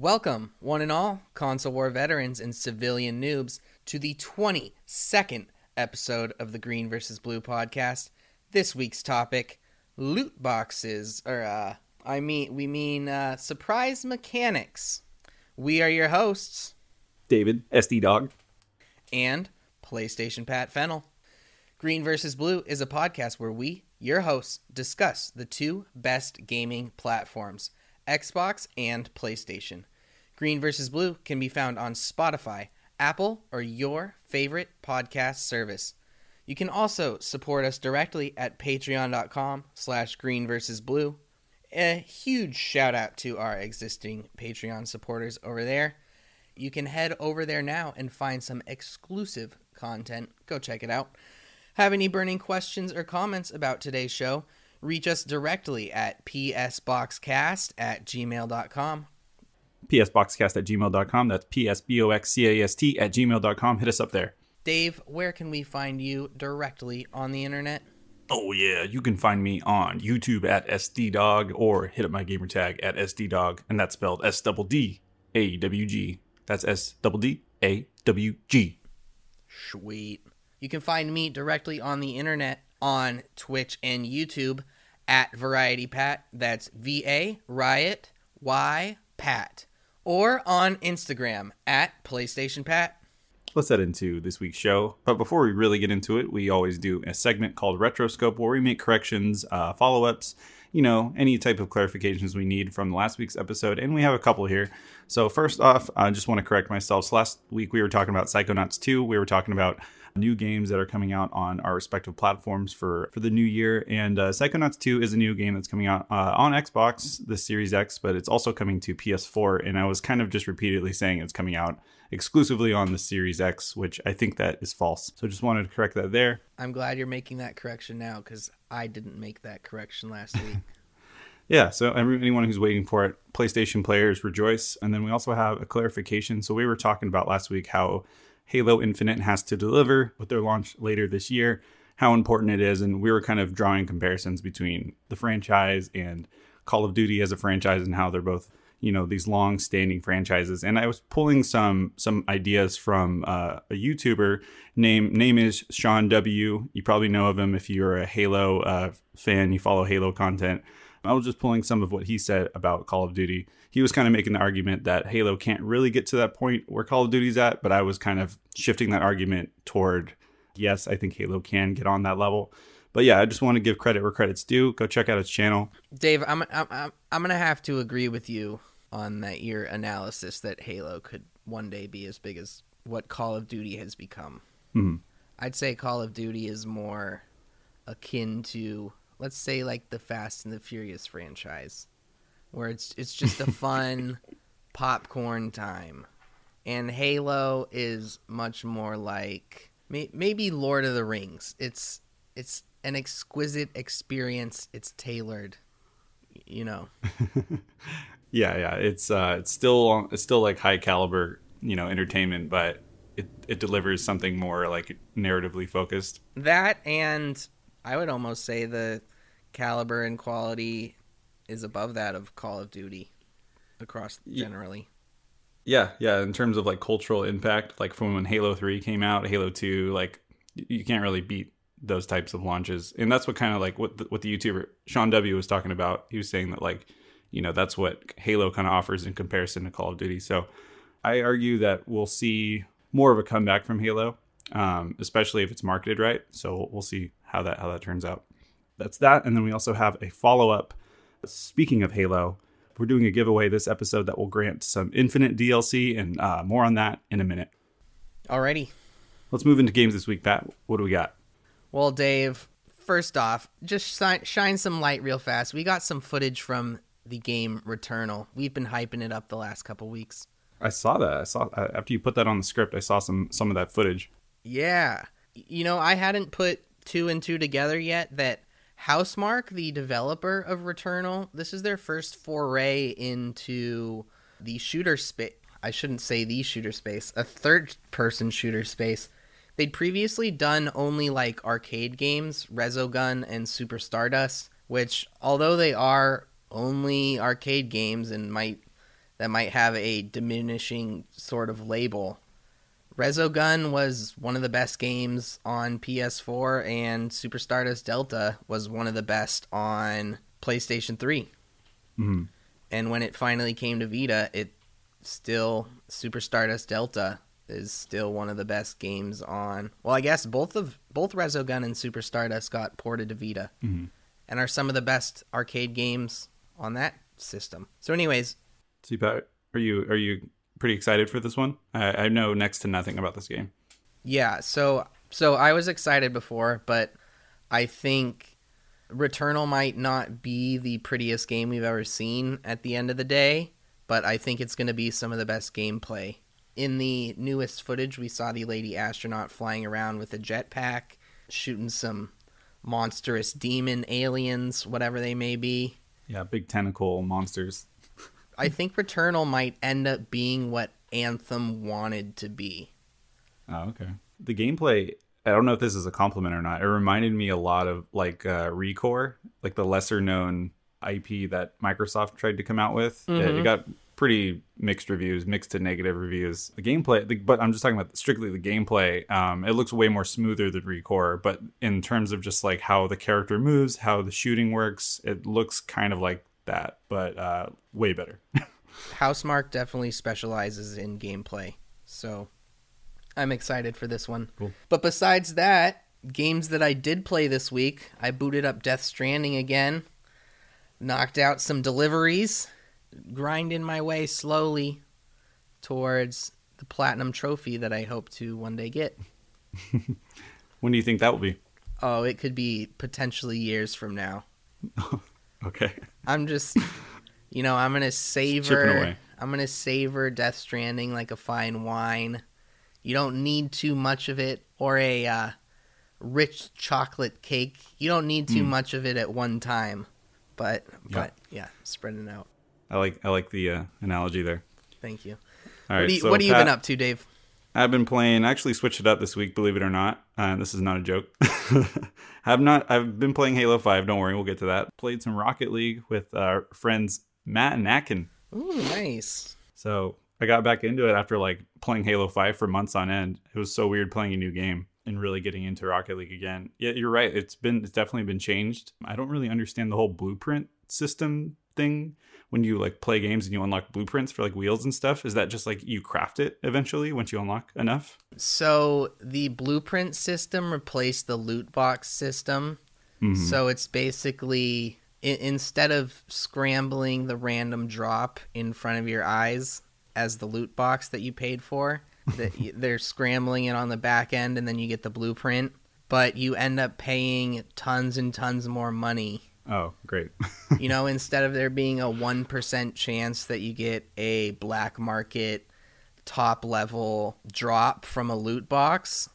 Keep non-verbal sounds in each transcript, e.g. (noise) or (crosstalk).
Welcome, one and all, console war veterans and civilian noobs, to the 22nd episode of the Green vs. Blue podcast. This week's topic loot boxes, or, uh, I mean, we mean, uh, surprise mechanics. We are your hosts, David, SDDawg. and PlayStation Pat Fennel. Green vs. Blue is a podcast where we, your hosts, discuss the two best gaming platforms, Xbox and PlayStation. Green versus Blue can be found on Spotify, Apple, or your favorite podcast service. You can also support us directly at patreon.com slash green versus blue. A huge shout out to our existing Patreon supporters over there. You can head over there now and find some exclusive content. Go check it out. Have any burning questions or comments about today's show? Reach us directly at psboxcast at gmail.com. psboxcast at gmail.com. That's P-S-B-O-X-C-A-S-T at gmail.com. Hit us up there. Dave, where can we find you directly on the internet? Oh, yeah. You can find me on YouTube at SDDawg or hit up my gamer tag at SDDawg, and that's spelled S-double-D-A-W-G. That's S-double-D-A-W-G. Sweet. You can find me directly on the internet on Twitch and YouTube at Variety Pat. That's V A Riot Y Pat. Or on Instagram at PlayStation Pat. Let's head into this week's show. But before we really get into it, we always do a segment called Retroscope where we make corrections, uh, follow ups, you know, any type of clarifications we need from last week's episode. And we have a couple here. So, first off, I just want to correct myself. So, last week we were talking about Psychonauts 2. We were talking about new games that are coming out on our respective platforms for for the new year. And uh, psychonauts 2 is a new game that's coming out uh, on xbox the series x but it's also coming to ps4 and i was kind of just repeatedly saying it's coming out exclusively on the series x which i think that is false. So just wanted to correct that there. I'm glad you're making that correction now because I didn't make that correction last week. (laughs) (laughs) yeah so every, anyone who's waiting for it playstation players rejoice. And then we also have a clarification. So we were talking about last week how Halo Infinite has to deliver with their launch later this year, how important it is. And we were kind of drawing comparisons between the franchise and Call of Duty as a franchise and how they're both, you know, these long standing franchises. And I was pulling some some ideas from uh, a YouTuber name name is Sean W. You probably know of him if you're a Halo uh, fan, you follow Halo content. I was just pulling some of what he said about Call of Duty. He was kind of making the argument that Halo can't really get to that point where Call of Duty's at, but I was kind of shifting that argument toward yes, I think Halo can get on that level. But yeah, I just want to give credit where credit's due. Go check out his channel. Dave, I'm, I'm, I'm, I'm going to have to agree with you on that your analysis that Halo could one day be as big as what Call of Duty has become. Mhm. I'd say Call of Duty is more akin to let's say like the Fast and the Furious franchise, where it's it's just a fun (laughs) popcorn time, and Halo is much more like may, maybe Lord of the Rings. It's it's an exquisite experience. It's tailored, you know. (laughs) Yeah, yeah, it's uh, it's still it's still like high caliber, you know, entertainment, but it it delivers something more like narratively focused. That and I would almost say the caliber and quality is above that of Call of Duty across generally. Yeah, yeah. In terms of like cultural impact, like from when Halo Three came out, Halo Two, like you can't really beat those types of launches, and that's what kind of like what the, what the YouTuber Sean W was talking about. He was saying that like you know that's what Halo kind of offers in comparison to Call of Duty. So I argue that we'll see more of a comeback from Halo, um, especially if it's marketed right. So we'll see how that how that turns out. That's that, and then we also have a follow up. Speaking of Halo, we're doing a giveaway this episode that will grant some infinite DLC, and uh, more on that in a minute. Alrighty. Let's move into games this week, Pat. What do we got? Well, Dave, first off, just shine, some light real fast. We got some footage from the game Returnal. We've been hyping it up the last couple weeks. I saw that. I saw uh, after you put that on the script. I saw some some of that footage. Yeah. You know, I hadn't put two and two together yet that Housemarque, the developer of Returnal, this is their first foray into the shooter space. I shouldn't say the shooter space, a third person shooter space. They'd previously done only like arcade games, Resogun and Super Stardust, which although they are only arcade games and might that might have a diminishing sort of label. Resogun was one of the best games on PS4, and Super Stardust Delta was one of the best on PlayStation 3. Mhm. And when it finally came to Vita, it still Super Stardust Delta is still one of the best games on. Well, I guess both of both Resogun and Super Stardust got ported to Vita, Mhm. and are some of the best arcade games on that system. So, anyways, See, Pat, are you are you pretty excited for this one? I, I know next to nothing about this game. Yeah, so so I was excited before, but I think Returnal might not be the prettiest game we've ever seen at the end of the day, but I think it's going to be some of the best gameplay. In the newest footage, we saw the lady astronaut flying around with a jetpack, shooting some monstrous demon aliens, whatever they may be. Yeah, big tentacle monsters. I think Returnal might end up being what Anthem wanted to be. Oh, okay. The gameplay, I don't know if this is a compliment or not. It reminded me a lot of like uh, Recore, like the lesser known IP that Microsoft tried to come out with. It, it Mhm. got pretty mixed reviews, mixed to negative reviews. The gameplay, the, but I'm just talking about strictly the gameplay. Um, it looks way more smoother than Recore, but in terms of just like how the character moves, how the shooting works, it looks kind of like that, but uh, way better. (laughs) Housemarque definitely specializes in gameplay, so I'm excited for this one. Cool. But besides that, games that I did play this week, I booted up Death Stranding again, knocked out some deliveries, grinding my way slowly towards the platinum trophy that I hope to one day get. (laughs) when do you think that will be? Oh, it could be potentially years from now. (laughs) Okay. I'm just, you know, I'm gonna savor. I'm gonna savor Death Stranding like a fine wine. You don't need too much of it, or a uh, rich chocolate cake. You don't need too Mm. much of it at one time. But, Yeah. but yeah, spreading it out. I like I like the uh, analogy there. Thank you. All right. what you, so what have you been up to, Dave? I've been playing. I actually switched it up this week, believe it or not. Uh, this is not a joke. (laughs) I've not. I've been playing Halo Five. Don't worry, we'll get to that. Played some Rocket League with our friends Matt and Akin. Ooh, nice. So I got back into it after like playing Halo Five for months on end. It was so weird playing a new game and really getting into Rocket League again. Yeah, you're right. It's been it's definitely been changed. I don't really understand the whole blueprint system thing when you like play games and you unlock blueprints for like wheels and stuff. Is that just like you craft it eventually once you unlock enough? So the blueprint system replaced the loot box system. Mhm. So it's basically instead of scrambling the random drop in front of your eyes as the loot box that you paid for, (laughs) that they're scrambling it on the back end and then you get the blueprint, but you end up paying tons and tons more money. Oh, great. You know, instead of there being a 1% chance that you get a black market top level drop from a loot box,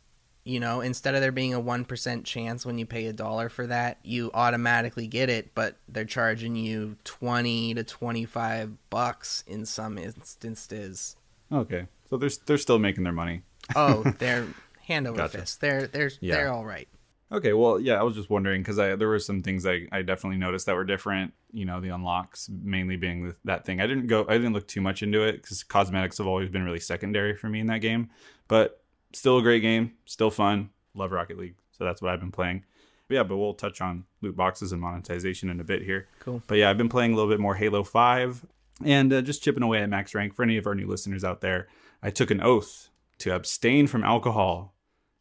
you know, instead of there being a 1% chance when you pay a dollar for that, you automatically get it, but they're charging you 20 to 25 bucks in some instances. okay. So they're they're still making their money. Oh, (laughs) they're hand over Gotcha. fist. They're they're Yeah. they're all right. Okay, well, yeah, I was just wondering because I there were some things I, I definitely noticed that were different. You know, the unlocks mainly being th- that thing. I didn't go, I didn't look too much into it because cosmetics have always been really secondary for me in that game. But still a great game, still fun. Love Rocket League, so that's what I've been playing. But yeah, but we'll touch on loot boxes and monetization in a bit here. Cool. But yeah, I've been playing a little bit more Halo Five and uh, just chipping away at max rank. For any of our new listeners out there, I took an oath to abstain from alcohol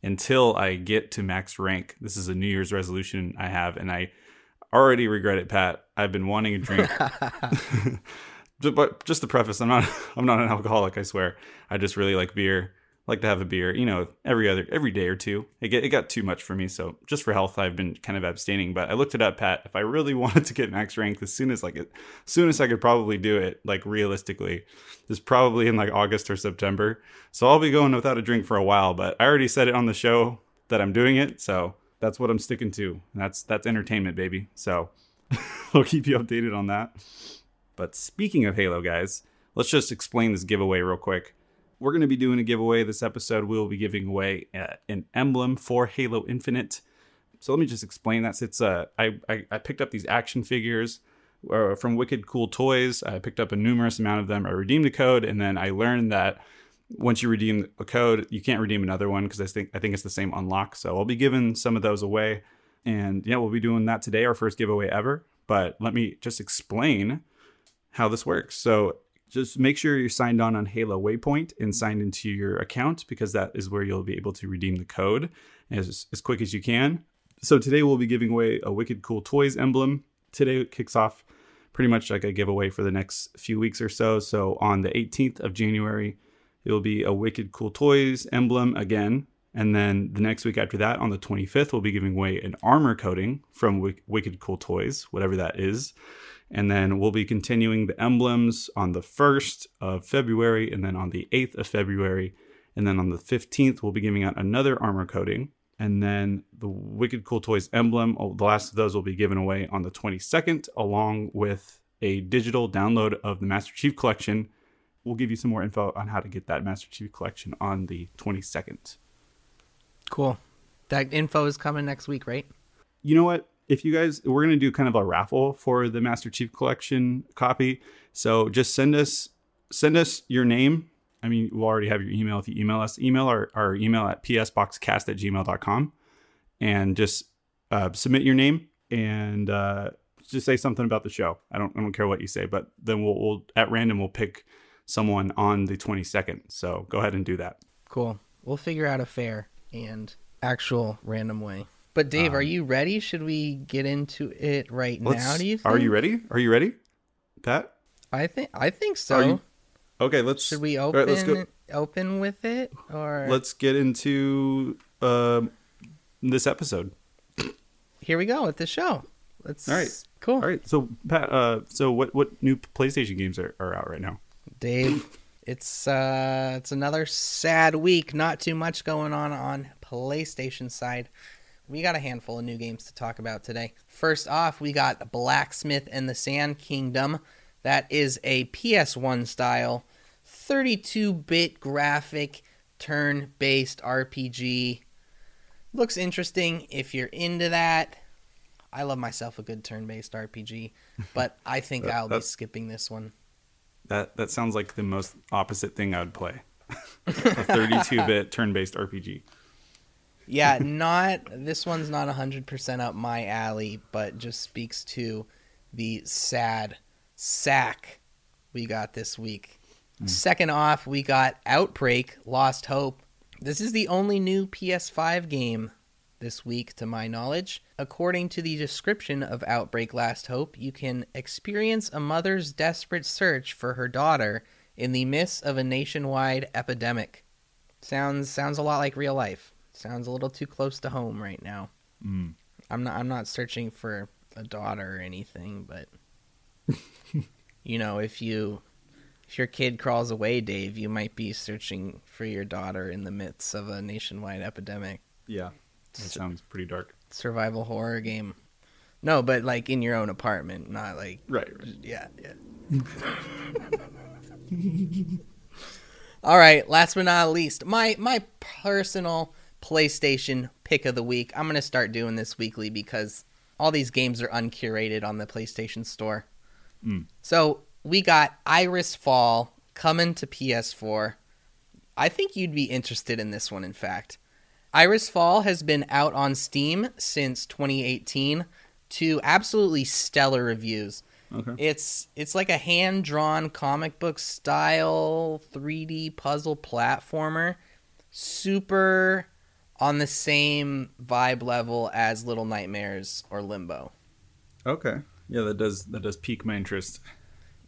until I get to max rank. This is a New Year's resolution I have, and I already regret it, Pat. I've been wanting a drink. (laughs) (laughs) But just to preface, I'm not (laughs) I'm not an alcoholic, I swear. I just really like beer. Like to have a beer, you know, every other every day or two. It get, it got too much for me, so just for health, I've been kind of abstaining. But I looked it up, Pat. If I really (laughs) wanted to get max rank, as soon as like as soon as I could probably do it, like realistically, is probably in like August or September. So I'll be going without a drink for a while. But I already said it on the show that I'm doing it, so that's what I'm sticking to. That's that's entertainment, baby. So (laughs) I'll keep you updated on that. But speaking of Halo, guys, let's just explain this giveaway real quick. We're going to be doing a giveaway this episode. We'll be giving away uh, an emblem for Halo Infinite. So let me just explain that. It's uh, I, I I picked up these action figures uh, from Wicked Cool Toys. I picked up a numerous amount of them. I redeemed the code, and then I learned that once you redeem a code, you can't redeem another one because I think I think it's the same unlock. So I'll be giving some of those away, and yeah, we'll be doing that today, our first giveaway ever. But let me just explain how this works. So just make sure you're signed on on Halo Waypoint and signed into your account because that is where you'll be able to redeem the code as, as quick as you can. So today we'll be giving away a Wicked Cool Toys emblem. Today kicks off pretty much like a giveaway for the next few weeks or so. So on the 18th of January, it will be a Wicked Cool Toys emblem again. And then the next week after that, on the 25th, we'll be giving away an armor coating from Wicked Cool Toys, whatever that is. And then we'll be continuing the emblems on the 1st of February and then on the 8th of February. And then on the 15th, we'll be giving out another armor coating. And then the Wicked Cool Toys emblem, oh, the last of those will be given away on the 22nd, along with a digital download of the Master Chief Collection. We'll give you some more info on how to get that Master Chief Collection on the 22nd. Cool. That info is coming next week, right? You know what? If you guys we're going to do kind of a raffle for the master chief collection copy. So just send us send us your name. I mean we'll already have your email. If you email us email our, our email at psboxcast at gmail.com and just uh, submit your name and uh, just say something about the show. I don't i don't care what you say but then we'll, we'll at random we'll pick someone on the 22nd so go ahead and do that. Cool. We'll figure out a fair and actual random way but Dave, um, are you ready? Should we get into it right now? Do you? Think? Are you ready? Are you ready, Pat? I think I think so. You, okay, let's. Should we open right, let's go. open with it or? Let's get into um, this episode. Here we go with the show. Let's. All right. Cool. All right. So Pat, uh, so what what new PlayStation games are, are out right now? Dave, (clears throat) it's uh, it's another sad week. Not too much going on on PlayStation side we got a handful of new games to talk about today. First off, we got Blacksmith and the Sand Kingdom. That is a PS1 style 32 bit graphic turn based RPG. Looks interesting if you're into that. I love myself a good turn based RPG, (laughs) but I think that, I'll be skipping this one. That that sounds like the most opposite thing I would play. (laughs) (laughs) a 32 bit turn based RPG yeah, not this one's not 100% up my alley, but just speaks to the sad sack we got this week. Mm. Second off, we got Outbreak Lost Hope. This is the only new PS5 game this week, to my knowledge. According to the description of Outbreak Last Hope, you can experience a mother's desperate search for her daughter in the midst of a nationwide epidemic. Sounds sounds a lot like real life. Sounds a little too close to home right now. Mm. I'm not. I'm not searching for a daughter or anything, but (laughs) you know, if you if your kid crawls away, Dave, you might be searching for your daughter in the midst of a nationwide epidemic. Yeah, that sounds pretty dark. Survival horror game. No, but like in your own apartment, not like right. right. Yeah, yeah. (laughs) All right, last but not least, my my personal PlayStation pick of the week. I'm going to start doing this weekly because all these games are uncurated on the PlayStation Store. Mm. So we got Iris Fall coming to PS4. I think you'd be interested in this one, in fact. Iris Fall has been out on Steam since 2018 to absolutely stellar reviews. Okay. It's it's like a hand drawn comic book style 3D puzzle platformer. Super on the same vibe level as Little Nightmares or Limbo. Okay. Yeah, that does that does pique my interest.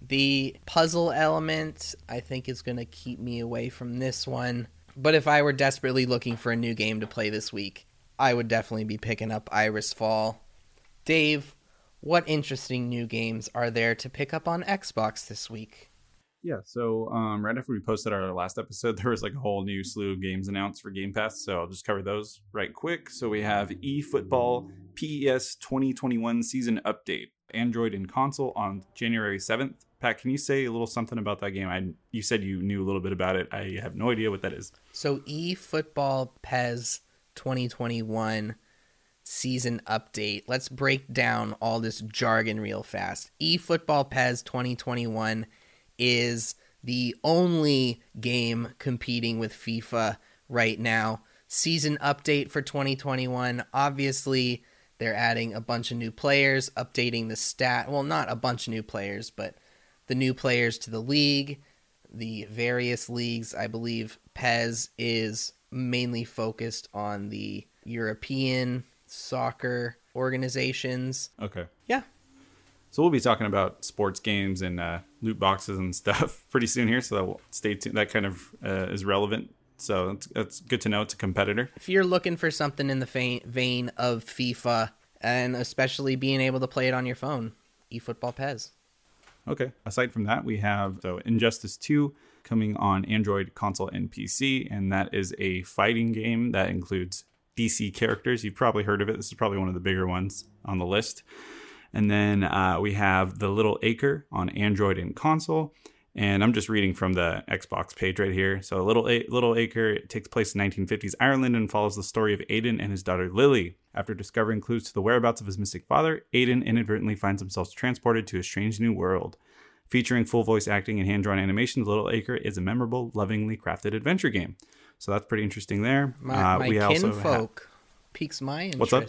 The puzzle element I think is going to keep me away from this one. But if I were desperately looking for a new game to play this week, I would definitely be picking up Iris Fall. Dave, what interesting new games are there to pick up on Xbox this week? Yeah, so um, right after we posted our last episode, (laughs) there was like a whole new slew of games announced for Game Pass. So I'll just cover those right quick. So we have eFootball PES 2021 season update, Android and console on January 7th. Pat, can you say a little something about that game? I you said you knew a little bit about it. I have no idea what that is. So eFootball PES 2021 season update. Let's break down all this jargon real fast. eFootball PES 2021 is the only game competing with FIFA right now. Season update for 2021. Obviously, they're adding a bunch of new players, updating the stat. Well, not a bunch of new players, but the new players to the league, the various leagues. I believe PES is mainly focused on the European soccer organizations. Okay. Yeah. So we'll be talking about sports games and uh, loot boxes and stuff (laughs) pretty soon here. So that will stay tuned. That kind of uh, is relevant. So that's, that's good to know. It's a competitor. If you're looking for something in the fa- vein of FIFA, and especially being able to play it on your phone, eFootball PES. Okay. Aside from that, we have so Injustice 2 coming on Android, console, and PC, and that is a fighting game that includes DC characters. You've probably heard of it. This is probably one of the bigger ones on the list. And then uh, we have The Little Acre on Android and console. And I'm just reading from the Xbox page right here. So, Little A- Little Acre takes place in 1950s Ireland and follows the story of Aiden and his daughter Lily. After discovering clues to the whereabouts of his missing father, Aiden inadvertently finds himself transported to a strange new world. Featuring full voice acting and hand drawn animation, The Little Acre is a memorable, lovingly crafted adventure game. So that's pretty interesting there. My, Uh, my we also kinfolk piques my interest. What's up?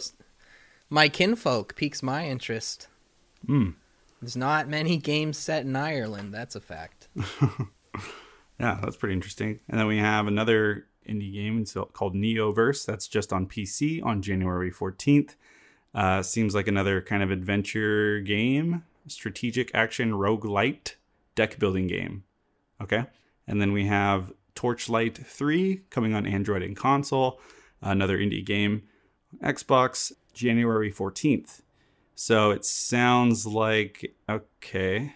My kinfolk piques my interest. Hmm. There's not many games set in Ireland. That's a fact. (laughs) Yeah, that's pretty interesting. And then we have another indie game called Neoverse. That's just on PC on January 14th. Uh, seems like another kind of adventure game, strategic action roguelite deck building game. Okay. And then we have Torchlight 3 coming on Android and console, another indie game, Xbox, January 14th. So it sounds like, okay.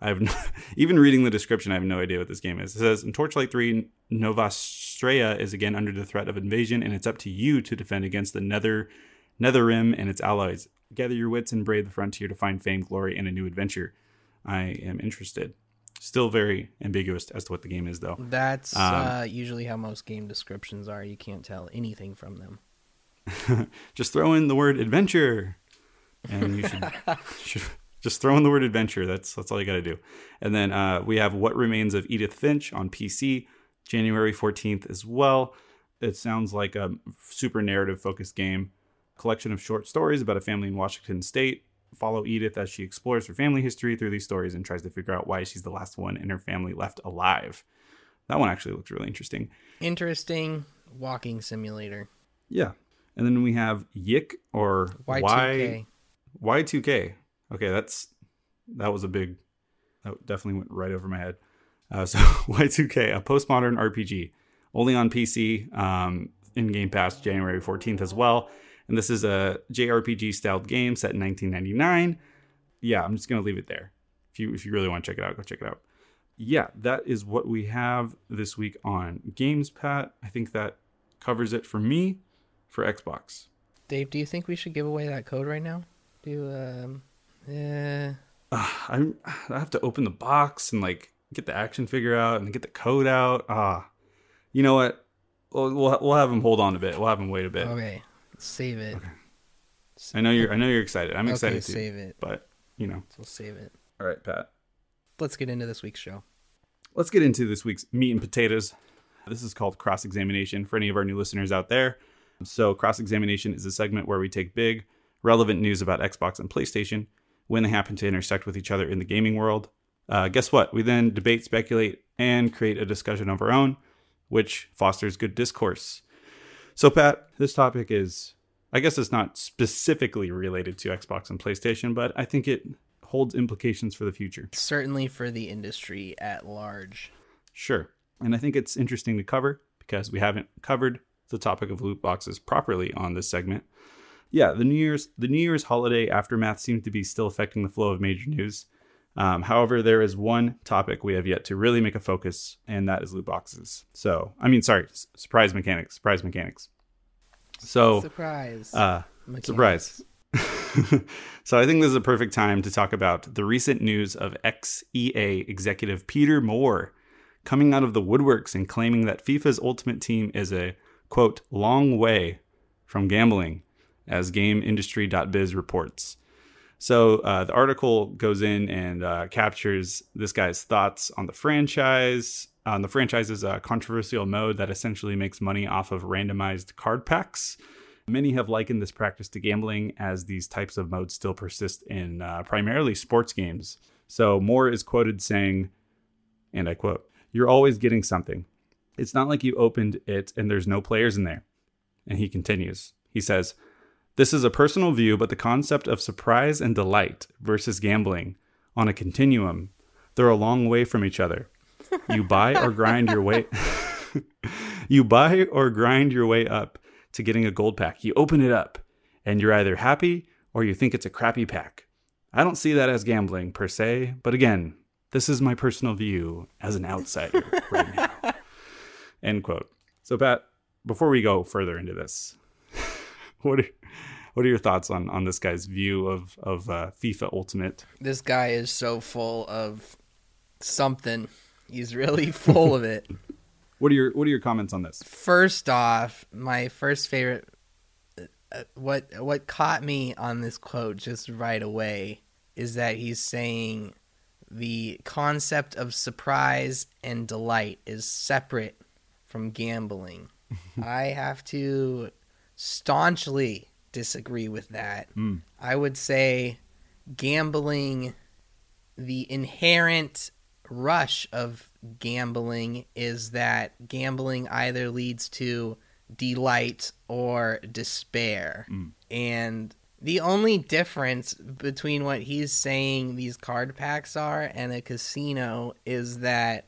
I have no, (laughs) even reading the description, I have no idea what this game is. It says in Torchlight 3, Novastraia is again under the threat of invasion, and it's up to you to defend against the Nether Netherim and its allies. Gather your wits and brave the frontier to find fame, glory, and a new adventure. I am interested. Still very ambiguous as to what the game is, though. That's Um, uh, usually how most game descriptions are. You can't tell anything from them. (laughs) Just throw in the word adventure, and you should, (laughs) should just throw in the word adventure. That's that's all you got to do. And then uh, we have What Remains of Edith Finch on PC, January fourteenth as well. It sounds like a super narrative focused game. Collection of short stories about a family in Washington State. Follow Edith as she explores her family history through these stories and tries to figure out why she's the last one in her family left alive. That one actually looks really interesting. Interesting walking simulator. Yeah. And then we have YIIK or Y2K. Y Y2K. Okay, that's that was a big that definitely went right over my head. Uh, so (laughs) Y2K, a postmodern RPG, only on PC, um, in Game Pass January 14th as well. And this is a JRPG styled game set in 1999. Yeah, I'm just gonna leave it there. If you if you really want to check it out, go check it out. Yeah, that is what we have this week on Games Pat. I think that covers it for me for Xbox. Dave, do you think we should give away that code right now? Do um, yeah. uh, I'm, I have to open the box and like get the action figure out and get the code out. Ah, you know what? We'll, we'll we'll have him hold on a bit. We'll have him wait a bit. Okay, save it. Okay. I know you're I know you're excited. I'm Okay, excited too. save it. But you know, We'll save it. all right, Pat. Let's get into this week's show. Let's get into this week's meat and potatoes. This is called cross examination for any of our new listeners out there. So, cross examination is a segment where we take big, relevant news about Xbox and PlayStation when they happen to intersect with each other in the gaming world. Uh, guess what? We then debate, speculate, and create a discussion of our own, which fosters good discourse. So, Pat, this topic is, I guess it's not specifically related to Xbox and PlayStation, but I think it holds implications for the future. Certainly for the industry at large. Sure. And I think it's interesting to cover because we haven't covered the topic of loot boxes properly on this segment. Yeah, the New Year's the New Year's holiday aftermath seems to be still affecting the flow of major news. Um, however, there is one topic we have yet to really make a focus, and that is loot boxes. So, I mean, sorry, s- surprise mechanics, surprise mechanics. So, Surprise. uh, Mechanics. surprise. (laughs) so I think this is a perfect time to talk about the recent news of ex-EA executive Peter Moore coming out of the woodworks and claiming that FIFA's Ultimate Team is a quote long way from gambling. as GameIndustry.biz reports. So uh, the article goes in and uh, captures this guy's thoughts on the franchise, on the franchise's uh, controversial mode that essentially makes money off of randomized card packs. Many have likened this practice to gambling, as these types of modes still persist in uh, primarily sports games. So Moore is quoted saying, and I quote, You're always getting something. It's not like you opened it and there's no players in there. And he continues. He says, This is a personal view, but the concept of surprise and delight versus gambling on a continuum, they're a long way from each other. You buy or grind your way (laughs) You buy or grind your way up to getting a gold pack. You open it up and you're either happy or you think it's a crappy pack. I don't see that as gambling per se, but again, this is my personal view as an outsider right now. End quote. So, Pat, before we go further into this, (laughs) what are, what are your thoughts on, on this guy's view of, of uh, FIFA Ultimate? This guy is so full of something. He's really (laughs) full of it. What are your What are your comments on this? First off, my first favorite, uh, what what caught me on this quote just right away is that he's saying the concept of surprise and delight is separate from gambling. (laughs) I have to staunchly disagree with that. Mm. I would say gambling, the inherent rush of gambling is that gambling either leads to delight or despair. Mm. And the only difference between what he's saying these card packs are and a casino is that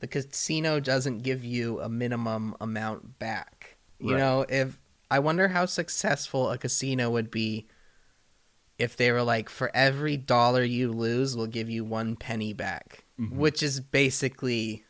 the casino doesn't give you a minimum amount back. You Right. know, if I wonder how successful a casino would be if they were like, for every dollar you lose, we'll give you one penny back, Mhm. which is basically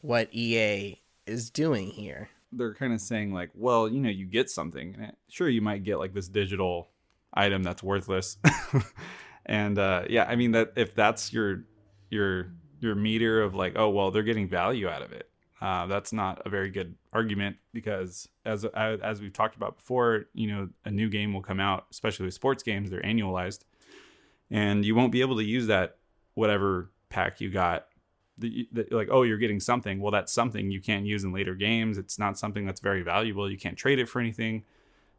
what EA is doing here. They're kind of saying like, well, you know, you get something. Sure, you might get like this digital item that's worthless, (laughs) and uh, yeah, I mean that if that's your your your meter of like, oh well, they're getting value out of it. Uh, that's not a very good argument because as as we've talked about before, you know, a new game will come out, especially with sports games, they're annualized, and you won't be able to use that whatever pack you got the, the, like oh you're getting something. Well that's something you can't use in later games. It's not something that's very valuable. You can't trade it for anything.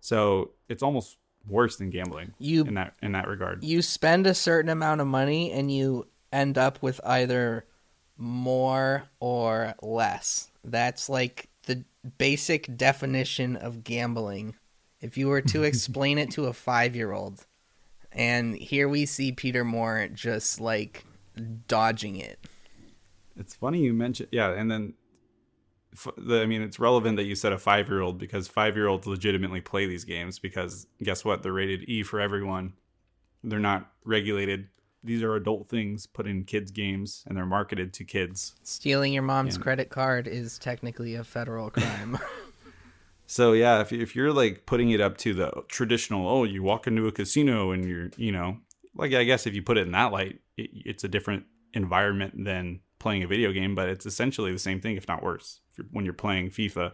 So it's almost worse than gambling You in that in that regard. you spend a certain amount of money and you end up with either more or less. That's like the basic definition of gambling. If you were to (laughs) explain it to a five year old, and here we see Peter Moore just like dodging it. it's funny you mentioned yeah and then the, i mean it's relevant that you said a five year old because five year olds legitimately play these games because guess what they're rated e for everyone they're not regulated these are adult things put in kids games and they're marketed to kids Stealing your mom's Yeah. credit card is technically a federal crime. (laughs) (laughs) So yeah, if if you're like putting it up to the traditional, oh, you walk into a casino and you're, you know, like I guess if you put it in that light, it, it's a different environment than playing a video game, but it's essentially the same thing, if not worse. If you're, when you're playing FIFA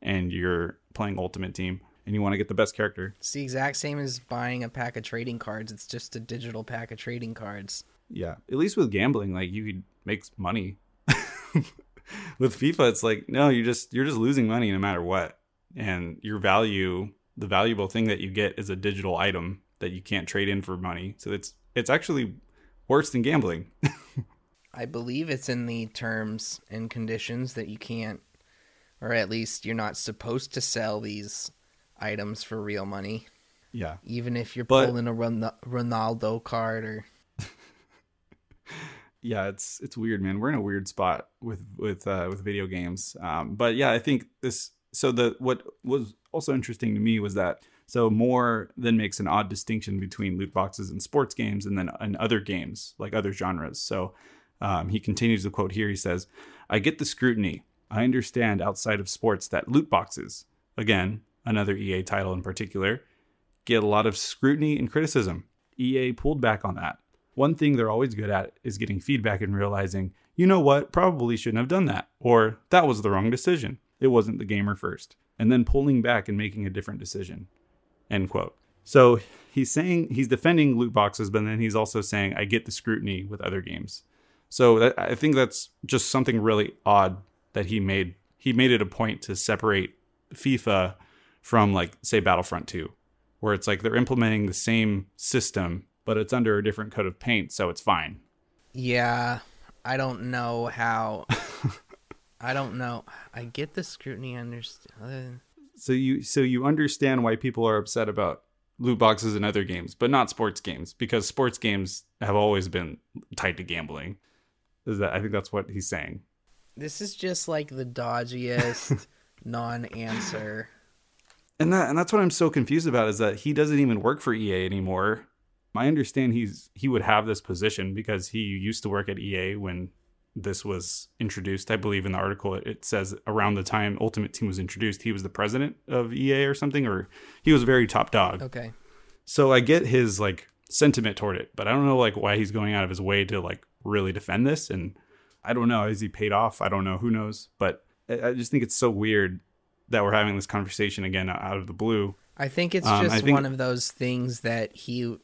and you're playing Ultimate Team and you want to get the best character, it's the exact same as buying a pack of trading cards. It's just a digital pack of trading cards. yeah. At least with gambling, like you could make money. (laughs) with FIFA, it's like no, you're just you're just losing money no matter what, and your value, the valuable thing that you get, is a digital item that you can't trade in for money. So it's it's actually worse than gambling. (laughs) I believe it's in the terms and conditions that you can't, or at least you're not supposed to sell these items for real money, yeah, even if you're But- pulling a Ron- Ronaldo card or. (laughs) yeah, it's it's weird, man. We're in a weird spot with with uh, with video games. Um, but yeah, I think this. So the what was also interesting to me was that so Moore then makes an odd distinction between loot boxes and sports games, and then and other games like other genres. So um, he continues the quote here. He says, "I get the scrutiny. I understand outside of sports that loot boxes, again another EA title in particular, get a lot of scrutiny and criticism. EA pulled back on that." One thing they're always good at is getting feedback and realizing, you know what, probably shouldn't have done that, or that was the wrong decision. It wasn't the gamer first. And then pulling back and making a different decision. End quote. So he's saying he's defending loot boxes, but then he's also saying, I get the scrutiny with other games. So that, I think that's just something really odd that he made. He made it a point to separate FIFA from, like, say, Battlefront 2, where it's like they're implementing the same system, but it's under a different coat of paint, so it's fine. Yeah, I don't know how. I don't know. I get the scrutiny. Understand. So you so you understand why people are upset about loot boxes in other games, but not sports games because sports games have always been tied to gambling. Is that I think that's what he's saying. This is just like the dodgiest (laughs) non-answer. And that and that's what I'm so confused about is that he doesn't even work for EA anymore. I understand he's he would have this position because he used to work at EA when this was introduced. I believe in the article it says around the time Ultimate Team was introduced, he was the president of EA or something, or he was a very top dog. Okay. So I get his like sentiment toward it, but I don't know like why he's going out of his way to like really defend this. And I don't know, is he paid off? I don't know, who knows? But I just think it's so weird that we're having this conversation again out of the blue. I think it's um, just think... one of those things that he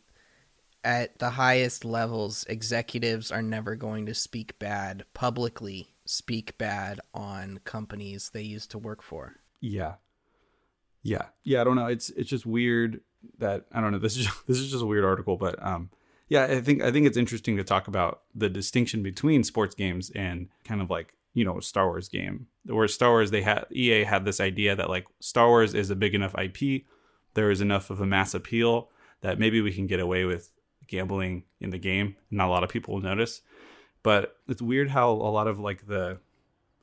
at the highest levels, executives are never going to speak bad publicly, speak bad on companies they used to work for. Yeah. Yeah. Yeah, I don't know. It's it's just weird that I don't know. This is just, (laughs) this is just a weird article, but um yeah, I think I think it's interesting to talk about the distinction between sports games and kind of like, you know, Star Wars game. Where Star Wars they had EA had this idea that like Star Wars is a big enough IP, there is enough of a mass appeal that maybe we can get away with gambling in the game. Not a lot of people will notice, but it's weird how a lot of like the,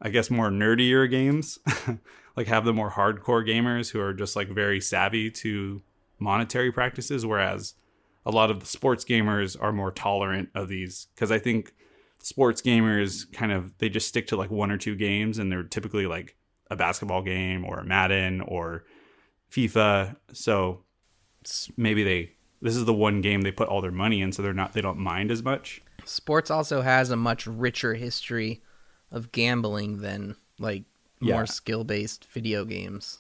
I guess more nerdier games, (laughs) like have the more hardcore gamers who are just like very savvy to monetary practices, whereas a lot of the sports gamers are more tolerant of these because I think sports gamers kind of they just stick to like one or two games and they're typically like a basketball game or a Madden or FIFA. So maybe they this is the one game they put all their money in, so they're not they don't mind as much. Sports also has a much richer history of gambling than like yeah. more skill based video games.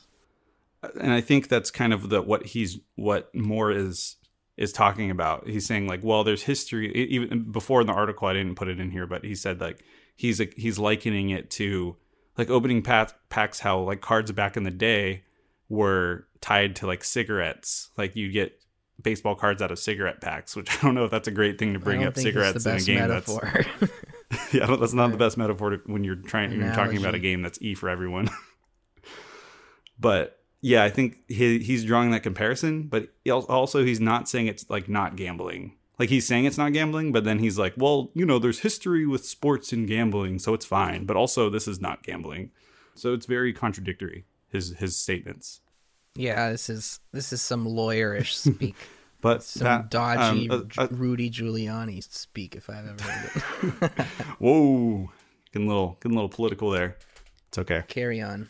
And I think that's kind of the what he's what Moore is is talking about. He's saying like, well, there's history. Even before in the article, I didn't put it in here, but he said like he's he's likening it to like opening packs. How like cards back in the day were tied to like cigarettes. Like you get baseball cards out of cigarette packs, which (laughs) I don't know if that's a great thing to bring up cigarettes in a game. Metaphor. That's (laughs) yeah, that's not the best metaphor to, when you're trying Analogy. you're talking about a game that's E for everyone. (laughs) but yeah, I think he, he's drawing that comparison, but also he's not saying it's like not gambling. Like he's saying it's not gambling, but then he's like, well, you know, there's history with sports and gambling, so it's fine. But also, this is not gambling, so it's very contradictory. His his statements. Yeah, this is this is some lawyerish (laughs) speak. but some that, dodgy um, uh, uh, Rudy Giuliani speak if I've ever heard it. (laughs) Whoa, getting a little getting a little political there. It's okay. Carry on.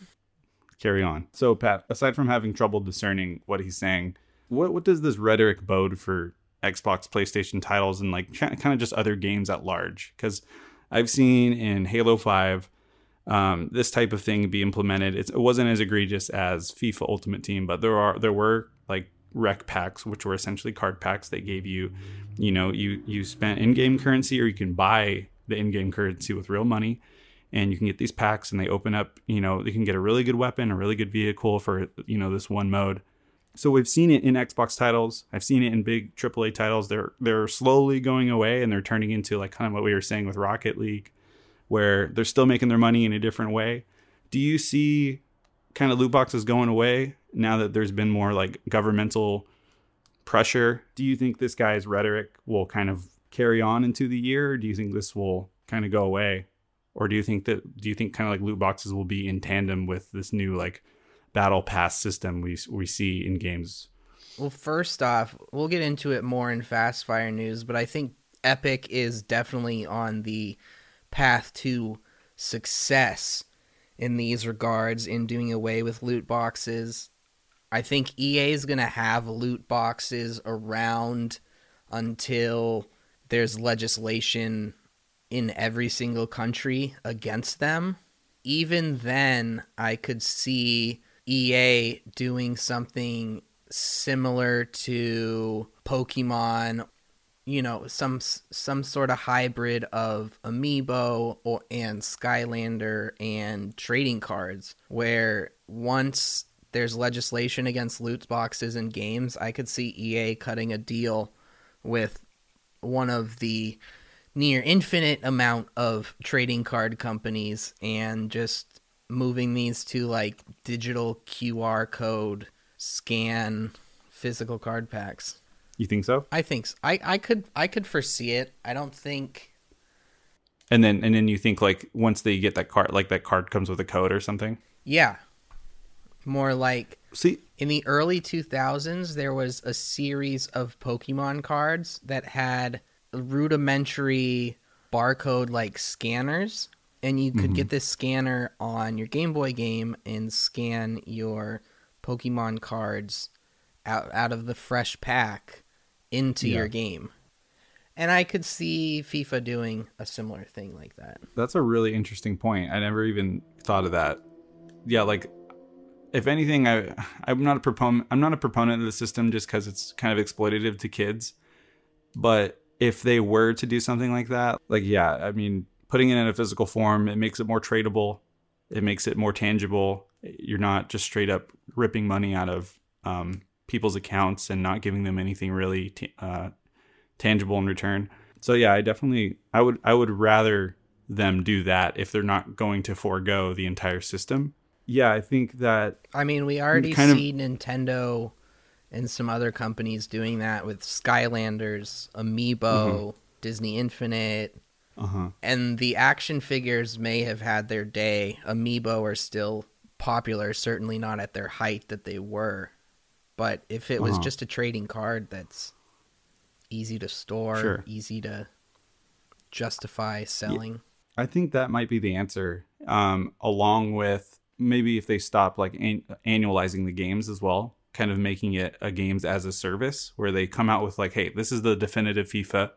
Carry on. So Pat, aside from having trouble discerning what he's saying, what what does this rhetoric bode for Xbox, PlayStation titles, and like kind of just other games at large? Because I've seen in Halo Five um, this type of thing be implemented. It's, it wasn't as egregious as FIFA Ultimate Team, but there are there were like REQ packs, which were essentially card packs that gave you, you know, you you spent in-game currency or you can buy the in-game currency with real money, and you can get these packs and they open up. You know, you can get a really good weapon, a really good vehicle for you know this one mode. So we've seen it in Xbox titles. I've seen it in big AAA titles. They're they're slowly going away and they're turning into like kind of what we were saying with Rocket League where they're still making their money in a different way. Do you see kind of loot boxes going away now that there's been more like governmental pressure? Do you think this guy's rhetoric will kind of carry on into the year? Do you think this will kind of go away? Or do you think that do you think kind of like loot boxes will be in tandem with this new like battle pass system we we see in games? Well, first off, we'll get into it more in fast fire news, but I think Epic is definitely on the path to success in these regards in doing away with loot boxes. I think EA is going to have loot boxes around until there's legislation in every single country against them. Even then, I could see EA doing something similar to Pokemon, you know, some some sort of hybrid of amiibo or and Skylander and trading cards where once there's legislation against loot boxes in games, I could see EA cutting a deal with one of the near infinite amount of trading card companies and just moving these to like digital QR code scan physical card packs. You think so? I think so. I I could I could foresee it. I don't think And then and then you think like once they get that card like that card comes with a code or something? yeah. More like See, in the early 2000s there was a series of Pokemon cards that had rudimentary barcode like scanners and you could get mm-hmm. this scanner on your Game Boy game and scan your Pokemon cards out out of the fresh pack into Yeah. your game. And I could see FIFA doing a similar thing like that. That's a really interesting point. I never even thought of that. Yeah, like if anything, I I'm not a proponent. I'm not a proponent of the system just because it's kind of exploitative to kids. But if they were to do something like that, like yeah, I mean, putting it in a physical form, it makes it more tradable. It makes it more tangible. You're not just straight up ripping money out of um, people's accounts and not giving them anything really t- uh, tangible in return. So yeah, I definitely I would I would rather them do that if they're not going to forego the entire system. Yeah, I think that I mean, we already kind of- see Nintendo and some other companies doing that with Skylanders, Amiibo, Mm-hmm. Disney Infinity, uh-huh. and the action figures may have had their day. Amiibo are still popular, certainly not at their height that they were. But if it was Uh-huh. just a trading card that's easy to store, Sure. easy to justify selling. I think that might be the answer. Um, along with maybe if they stop like an- annualizing the games as well, kind of making it a games as a service where they come out with like, hey, this is the definitive FIFA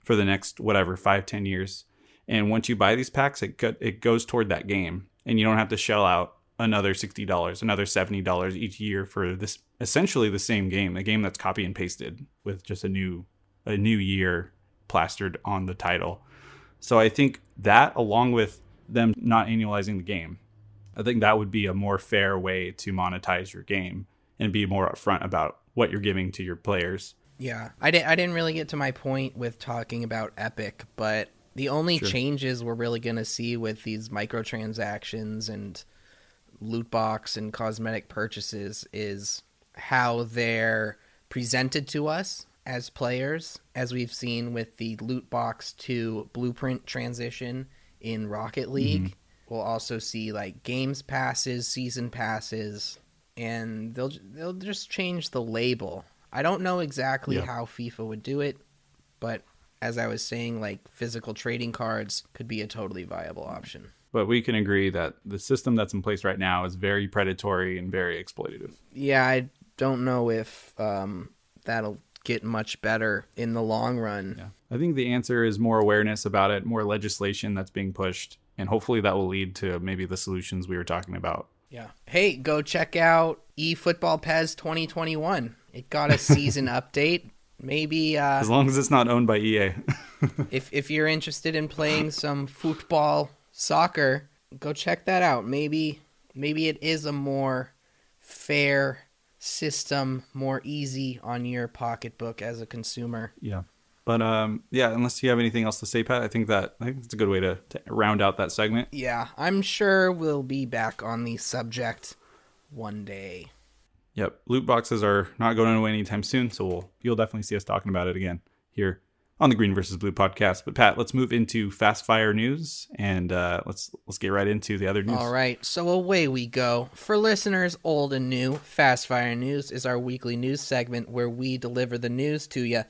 for the next whatever five ten years, and once you buy these packs, it go- it goes toward that game, and you don't have to shell out another sixty dollars, another seventy dollars each year for this essentially the same game, a game that's copy and pasted with just a new a new year plastered on the title. So I think that, along with them not annualizing the game, I think that would be a more fair way to monetize your game and be more upfront about what you're giving to your players. Yeah, I didn't. I didn't really get to my point with talking about Epic, but the only Sure. changes we're really going to see with these microtransactions and loot box and cosmetic purchases is how they're presented to us as players, as we've seen with the loot box to blueprint transition in Rocket mm-hmm. League. We'll also see like games passes, season passes, and they'll they'll just change the label. I don't know exactly Yeah. how FIFA would do it, but as I was saying, like physical trading cards could be a totally viable option. But we can agree that the system that's in place right now is very predatory and very exploitative. Yeah, I don't know if um, that'll get much better in the long run. Yeah. I think the answer is more awareness about it, more legislation that's being pushed, and hopefully that will lead to maybe the solutions we were talking about. Yeah. Hey, go check out eFootball PES 2021. It got a season (laughs) update. Maybe uh, As long as it's not owned by EA. (laughs) if if you're interested in playing some football soccer, go check that out. Maybe maybe it is a more fair system, more easy on your pocketbook as a consumer. Yeah. But um, yeah, unless you have anything else to say, Pat, I think that I think it's a good way to, to round out that segment. Yeah, I'm sure we'll be back on the subject one day. Yep, loot boxes are not going away anytime soon, so we'll, you'll definitely see us talking about it again here on the Green versus Blue podcast. But Pat, let's move into fast fire news and uh, let's let's get right into the other news. All right, so away we go. For listeners old and new, Fast Fire News is our weekly news segment where we deliver the news to you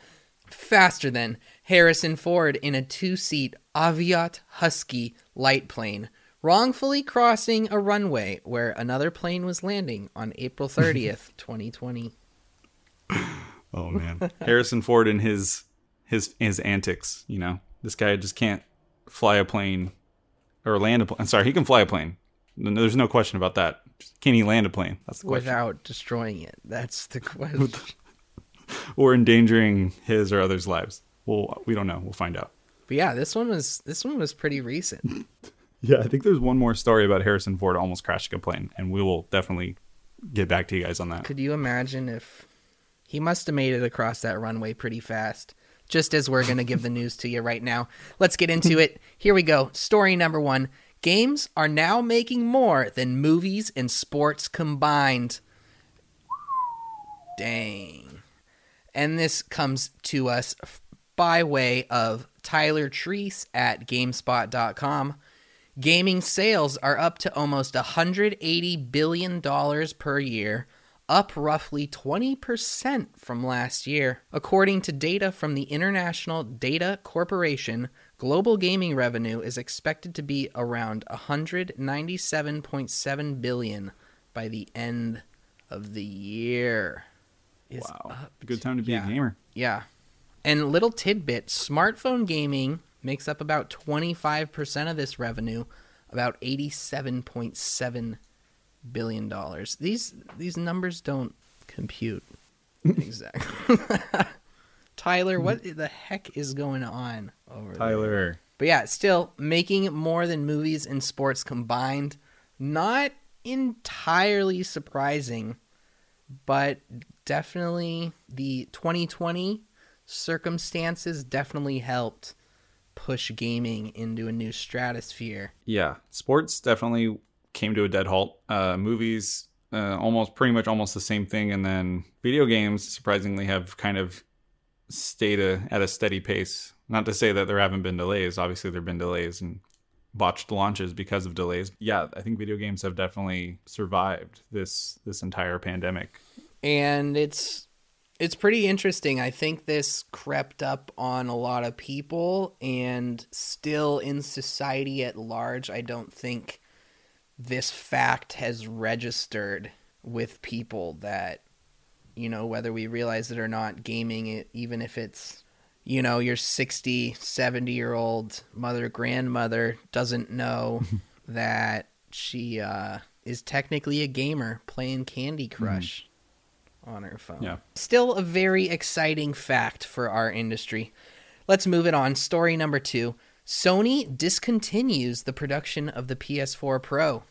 faster than Harrison Ford in a two seat Aviat Husky light plane, wrongfully crossing a runway where another plane was landing on April (laughs) 30th, 2020. (laughs) Oh man, (laughs) Harrison Ford and his his his antics. You know, this guy just can't fly a plane or land a plane. I'm sorry, he can fly a plane. There's no question about that. Can he land a plane? That's the question. without destroying it. That's the question. (laughs) or endangering his or others' lives. Well, we don't know. We'll find out. but yeah, this one was this one was pretty recent. (laughs) Yeah, I think there's one more story about Harrison Ford almost crashing a plane, and we will definitely get back to you guys on that. Could you imagine if he must have made it across that runway pretty fast? Just as we're going to give the (laughs) news to you right now. Let's get into it. Here we go. Story number one Games are now making more than movies and sports combined. Dang. And this comes to us by way of Tyler Treese at GameSpot.com. Gaming sales are up to almost $180 billion per year, up roughly 20% from last year. According to data from the International Data Corporation, global gaming revenue is expected to be around 197.7 billion by the end of the year. Is Wow. up Good time to be yeah. a gamer. yeah. And little tidbit smartphone gaming makes up about 25% of this revenue, about $87.7 billion. These these numbers don't compute (laughs) exactly. (laughs) Tyler, what hmm. the heck is going on over there? Tyler. But yeah, still making more than movies and sports combined. Not entirely surprising, but definitely the 2020 circumstances definitely helped push gaming into a new stratosphere. Yeah, sports definitely came to a dead halt. Uh, movies, uh, almost pretty much almost the same thing, and then video games surprisingly have kind of stayed a, at a steady pace. Not to say that there haven't been delays. Obviously, there've been delays and botched launches because of delays. Yeah, I think video games have definitely survived this this entire pandemic. and it's it's pretty interesting. I think this crept up on a lot of people and still in society at large, I don't think this fact has registered with people that you know whether we realize it or not gaming it even if it's you know your 60 70 year old mother grandmother doesn't know (laughs) that she uh, is technically a gamer playing candy crush on her phone. Yeah. still a very exciting fact for our industry. Let's move it on. Story number two. Sony discontinues the production of the ps4 pro.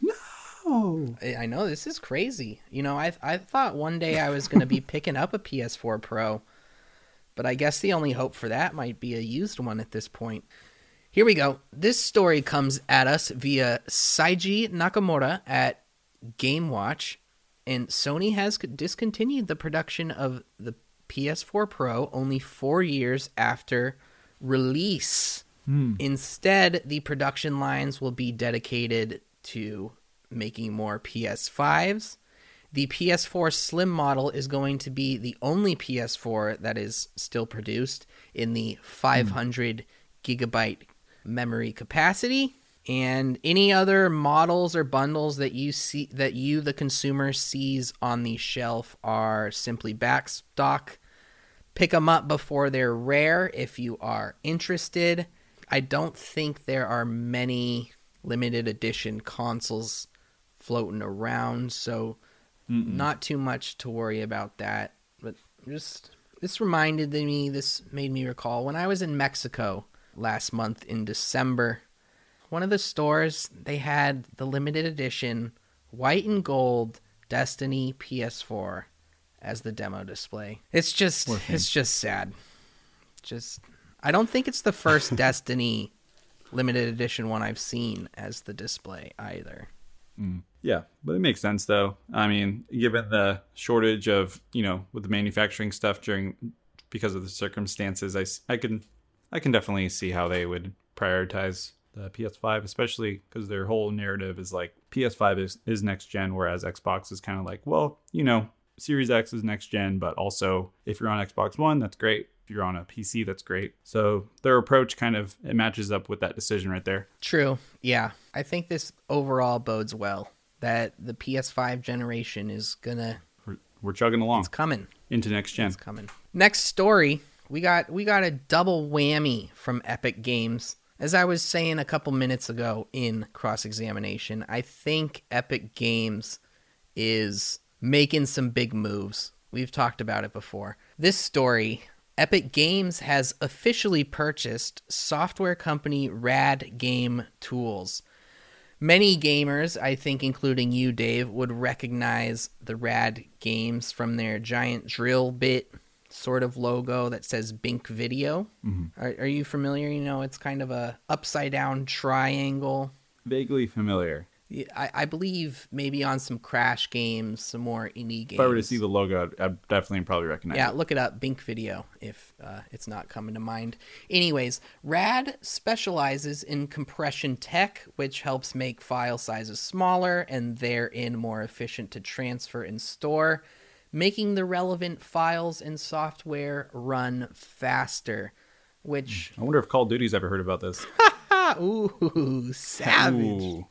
Oh, I I know this is crazy. You know, I I thought one day I was going to be (laughs) picking up a PS4 Pro, but I guess the only hope for that might be a used one at this point. Here we go. This story comes at us via Saiji Nakamura at GameWatch, and Sony has discontinued the production of the PS4 Pro only four years after release. Hmm. Instead, the production lines will be dedicated to making more PS5s. The PS4 Slim model is going to be the only PS4 that is still produced in the 500 hmm. gigabyte memory capacity. And any other models or bundles that you see that you the consumer sees on the shelf are simply backstock. Pick them up before they're rare if you are interested. I don't think there are many limited edition consoles floating around, so not too much to worry about that. But just this reminded me, this made me recall when I was in Mexico last month in December. One of the stores they had the limited edition white and gold Destiny PS4 as the demo display. It's just it's just sad. Just I don't think it's the first (laughs) Destiny limited edition one I've seen as the display either. Yeah, but it makes sense though. I mean, given the shortage of you know with the manufacturing stuff during because of the circumstances, I, I can I can definitely see how they would prioritize the PS5, especially because their whole narrative is like PS5 is is next gen, whereas Xbox is kind of like, well, you know, Series X is next gen, but also if you're on Xbox One, that's great. If you're on a PC, that's great. So their approach kind of it matches up with that decision right there. True. Yeah. I think this overall bodes well that the PS5 generation is gonna We're, we're chugging along it's coming. into next gen. It's coming. Next story, we got we got a double whammy from Epic Games. As I was saying a couple minutes ago in cross examination, I think Epic Games is making some big moves. We've talked about it before. This story Epic Games has officially purchased software company Rad Game Tools. Many gamers, I think, including you, Dave, would recognize the Rad Games from their giant drill bit sort of logo that says Bink Video. Mm-hmm. Are, are you familiar? You know, it's kind of a upside down triangle. Vaguely familiar. I, I believe maybe on some Crash games, some more indie games. If I were to see the logo, I'd, I'd definitely probably recognize Yeah, it. look it up, Bink Video, if uh, it's not coming to mind. Anyways, RAD specializes in compression tech, which helps make file sizes smaller and therein more efficient to transfer and store, making the relevant files and software run faster. Which, I wonder if Call of Duty's ever heard about this. (laughs) ooh, savage. Ooh,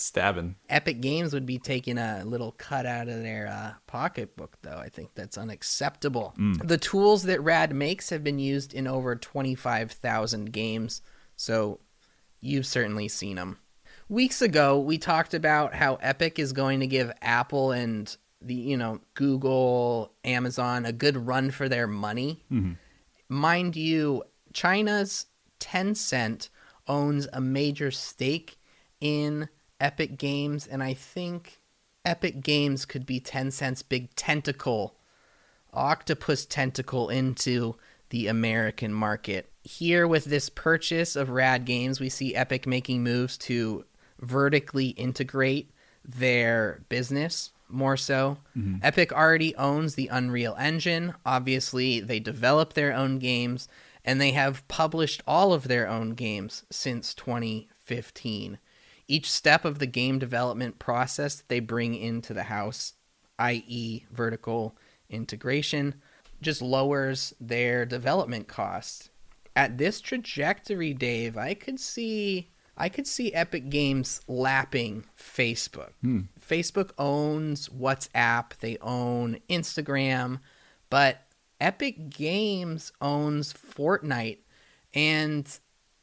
stabbing. Epic Games would be taking a little cut out of their uh, pocketbook, though. I think that's unacceptable. The tools that Rad makes have been used in over 25,000 games, so you've certainly seen them. Weeks ago, we talked about how Epic is going to give Apple and the, you know, Google, Amazon a good run for their money. Mind you, China's Tencent owns a major stake in Epic Games, and I think Epic Games could be Tencent's big tentacle, octopus tentacle into the American market. Here, with this purchase of Rad Games, we see Epic making moves to vertically integrate their business more so. Mm-hmm. Epic already owns the Unreal Engine. Obviously, they develop their own games and they have published all of their own games since 2015. Each step of the game development process they bring into the house, i.e., vertical integration, just lowers their development costs. At this trajectory, Dave, I could see I could see Epic Games lapping Facebook. Hmm. Facebook owns WhatsApp, they own Instagram, but Epic Games owns Fortnite and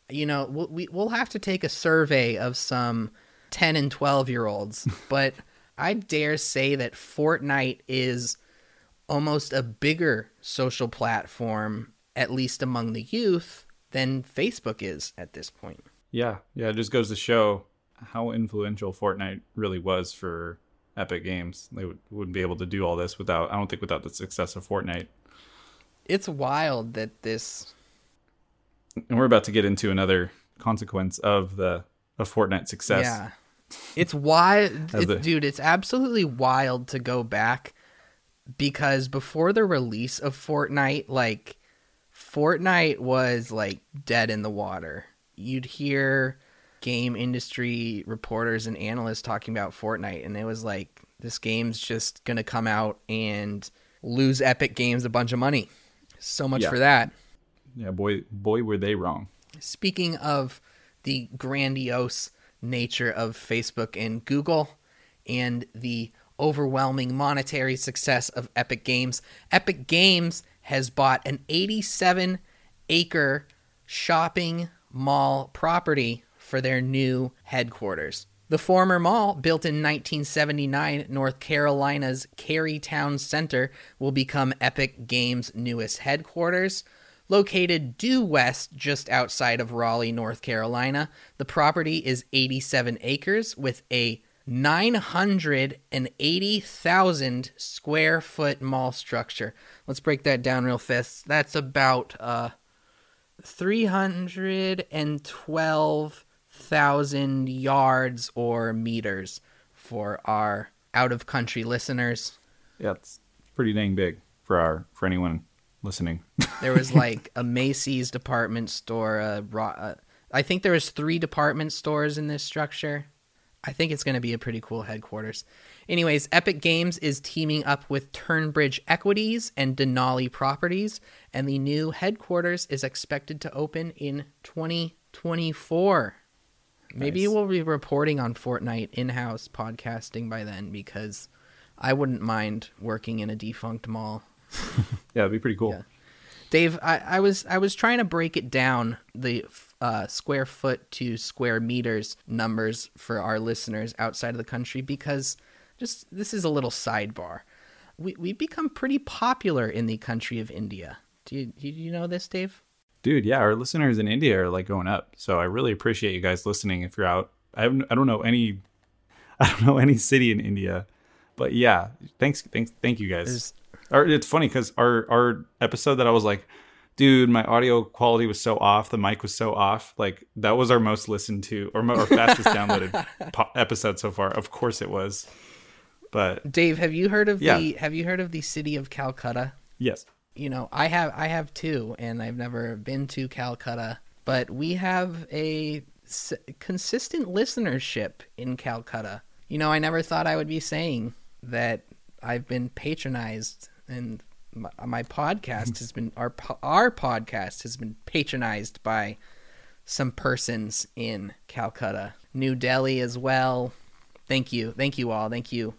you know, we'll, we, we'll have to take a survey of some 10 and 12 year olds, (laughs) but I dare say that Fortnite is almost a bigger social platform, at least among the youth, than Facebook is at this point. Yeah, yeah. It just goes to show how influential Fortnite really was for Epic Games. They would, wouldn't be able to do all this without. I don't think without the success of Fortnite. It's wild that this. And we're about to get into another consequence of the of Fortnite success. Yeah. It's wild. Of It, the- dude, it's absolutely wild to go back because before the release of Fortnite, like, Fortnite was like dead in the water. You'd hear game industry reporters and analysts talking about Fortnite, and it was like, this game's just going to come out and lose Epic Games a bunch of money. So much Yeah. for that. Yeah, boy, boy, were they wrong. Speaking of the grandiose nature of Facebook and Google and the overwhelming monetary success of Epic Games, Epic Games has bought an 87 acre shopping mall property for their new headquarters. The former mall, built in 1979, North Carolina's Cary Towne Center, will become Epic Games' newest headquarters. Located due west just outside of Raleigh, North Carolina, the property is 87 acres with a 980,000 square foot mall structure. Let's break that down real fast. That's about uh, 312,000 yards or meters for our out of country listeners. Yeah, it's pretty dang big for our for anyone listening. There was (laughs) like a Macy's department store. A uh, I think there was three department stores in this structure. I think it's going to be a pretty cool headquarters. Anyways, Epic Games is teaming up with Turnbridge Equities and Denali Properties, and the new headquarters is expected to open in 2024. Maybe we'll be reporting on Fortnite in-house podcasting by then because I wouldn't mind working in a defunct mall. Yeah, it'd be pretty cool. Yeah. Dave, I, I was I was trying to break it down the uh, square foot to square meters numbers for our listeners outside of the country because just this is a little sidebar. We we've become pretty popular in the country of India. Do you do you know this, Dave? Dude, yeah, our listeners in India are like going up. So I really appreciate you guys listening. If you're out, I haven't, I don't know any, (laughs) I don't know any city in India, but yeah, thanks, thanks, thank you guys. There's- Or it's funny because our our episode that I was like, dude, my audio quality was so off, the mic was so off. Like that was our most listened to or mo- our fastest downloaded (laughs) po- episode so far. Of course it was, but Dave, have you heard of Yeah. the have you heard of the city of Calcutta? yes, you know i have i have too and i've never been to calcutta but we have a s- consistent listenership in calcutta you know i never thought i would be saying that i've been patronized and my, my podcast has been our our podcast has been patronized by some persons in calcutta new delhi as well thank you thank you all thank you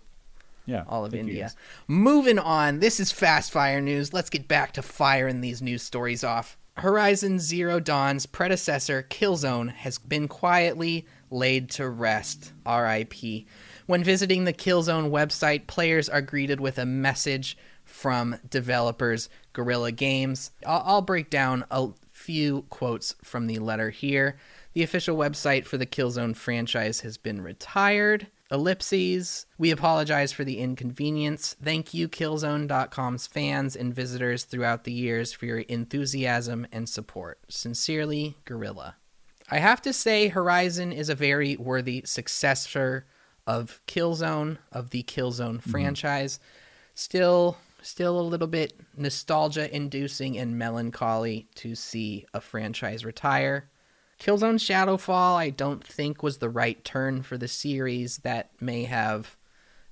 yeah, all of thank you India. Moving on, this is fast fire news. Let's get back to firing these news stories off. Horizon Zero Dawn's predecessor, Killzone, has been quietly laid to rest. RIP. When visiting the Killzone website, players are greeted with a message from developers Guerrilla Games. I'll, I'll break down a few quotes from the letter here. The official website for the Killzone franchise has been retired. Ellipses. We apologize for the inconvenience. Thank you, Killzone.com's fans and visitors throughout the years for your enthusiasm and support. Sincerely, Guerrilla. I have to say, Horizon is a very worthy successor of Killzone, of the Killzone mm-hmm. franchise. Still, still a little bit nostalgia inducing and melancholy to see a franchise retire. Killzone Shadowfall, I don't think was the right turn for the series. That may have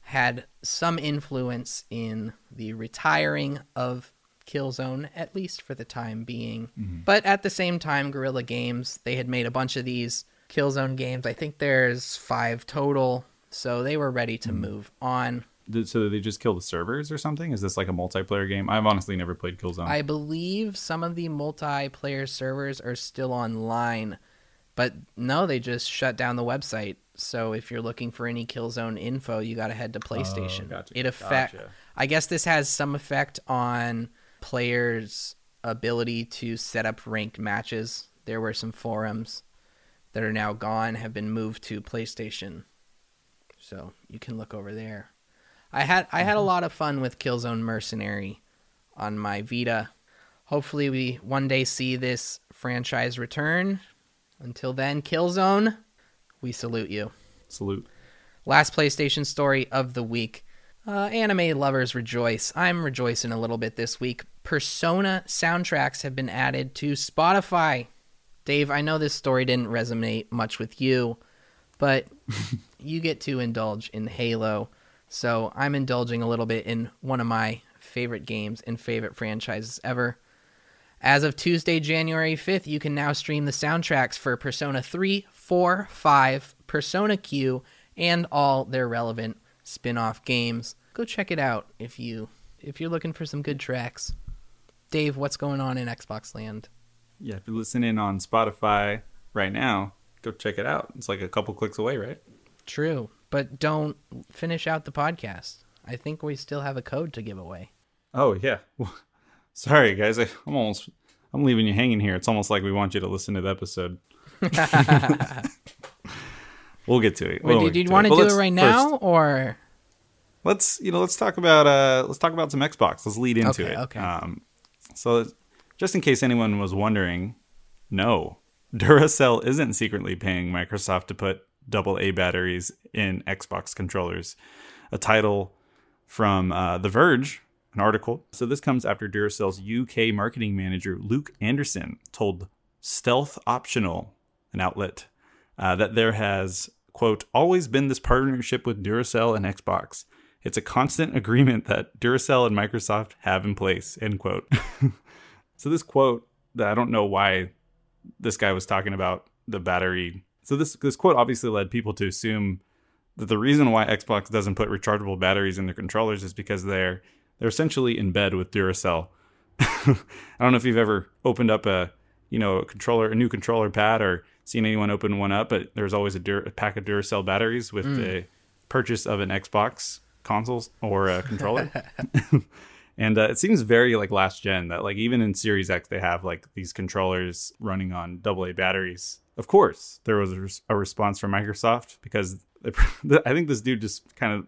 had some influence in the retiring of Killzone, at least for the time being. Mm-hmm. But at the same time, Guerrilla Games, they had made a bunch of these Killzone games. I think there's five total. So they were ready to mm-hmm. move on. So they just kill the servers or something? Is this like a multiplayer game? I've honestly never played Killzone. I believe some of the multiplayer servers are still online, but no, they just shut down the website. So if you're looking for any Killzone info, you got to head to oh, PlayStation. gotcha, It affect. gotcha. I guess this has some effect on players' ability to set up ranked matches. There were some forums that are now gone, have been moved to PlayStation, so you can look over there. I had I had a lot of fun with Killzone Mercenary on my Vita. Hopefully, we one day see this franchise return. Until then, Killzone, we salute you. Salute. Last PlayStation story of the week. Uh, anime lovers rejoice. I'm rejoicing a little bit this week. Persona soundtracks have been added to Spotify. Dave, I know this story didn't resonate much with you, but (laughs) you get to indulge in Halo. So I'm indulging a little bit in one of my favorite games and favorite franchises ever. As of Tuesday, January 5th, you can now stream the soundtracks for Persona 3, 4, 5, Persona Q, and all their relevant spin-off games. Go check it out if you if you're looking for some good tracks. Dave, what's going on in Xbox Land? Yeah, if you're listening on Spotify right now, go check it out. It's like a couple clicks away, right? True, but don't finish out the podcast. I think we still have a code to give away. Oh yeah. (laughs) Sorry guys, I, I'm almost I'm leaving you hanging here. It's almost like we want you to listen to the episode. (laughs) (laughs) we'll get to it. Wait, We'll do you want to do it right first- now or let's you know let's talk about uh let's talk about some Xbox. Let's lead into Okay, it. okay. Um, so just in case anyone was wondering, no, Duracell isn't secretly paying Microsoft to put double A batteries in Xbox controllers. A title from uh, The Verge, an article. So this comes after Duracell's UK marketing manager Luke Anderson told Stealth Optional, an outlet, uh, that there has quote always been this partnership with Duracell and Xbox. It's a constant agreement that Duracell and Microsoft have in place. End quote. (laughs) so this quote that I don't know why this guy was talking about the battery. So this this quote obviously led people to assume that the reason why Xbox doesn't put rechargeable batteries in their controllers is because they're they're essentially in bed with Duracell. (laughs) I don't know if you've ever opened up a you know a controller a new controller pad or seen anyone open one up, but there's always a, Dur- a pack of Duracell batteries with mm. the purchase of an Xbox console or a controller. (laughs) and uh, it seems very like last gen that like even in Series X they have like these controllers running on AA batteries. Of course, there was a, res- a response from Microsoft because (laughs) I think this dude just kind of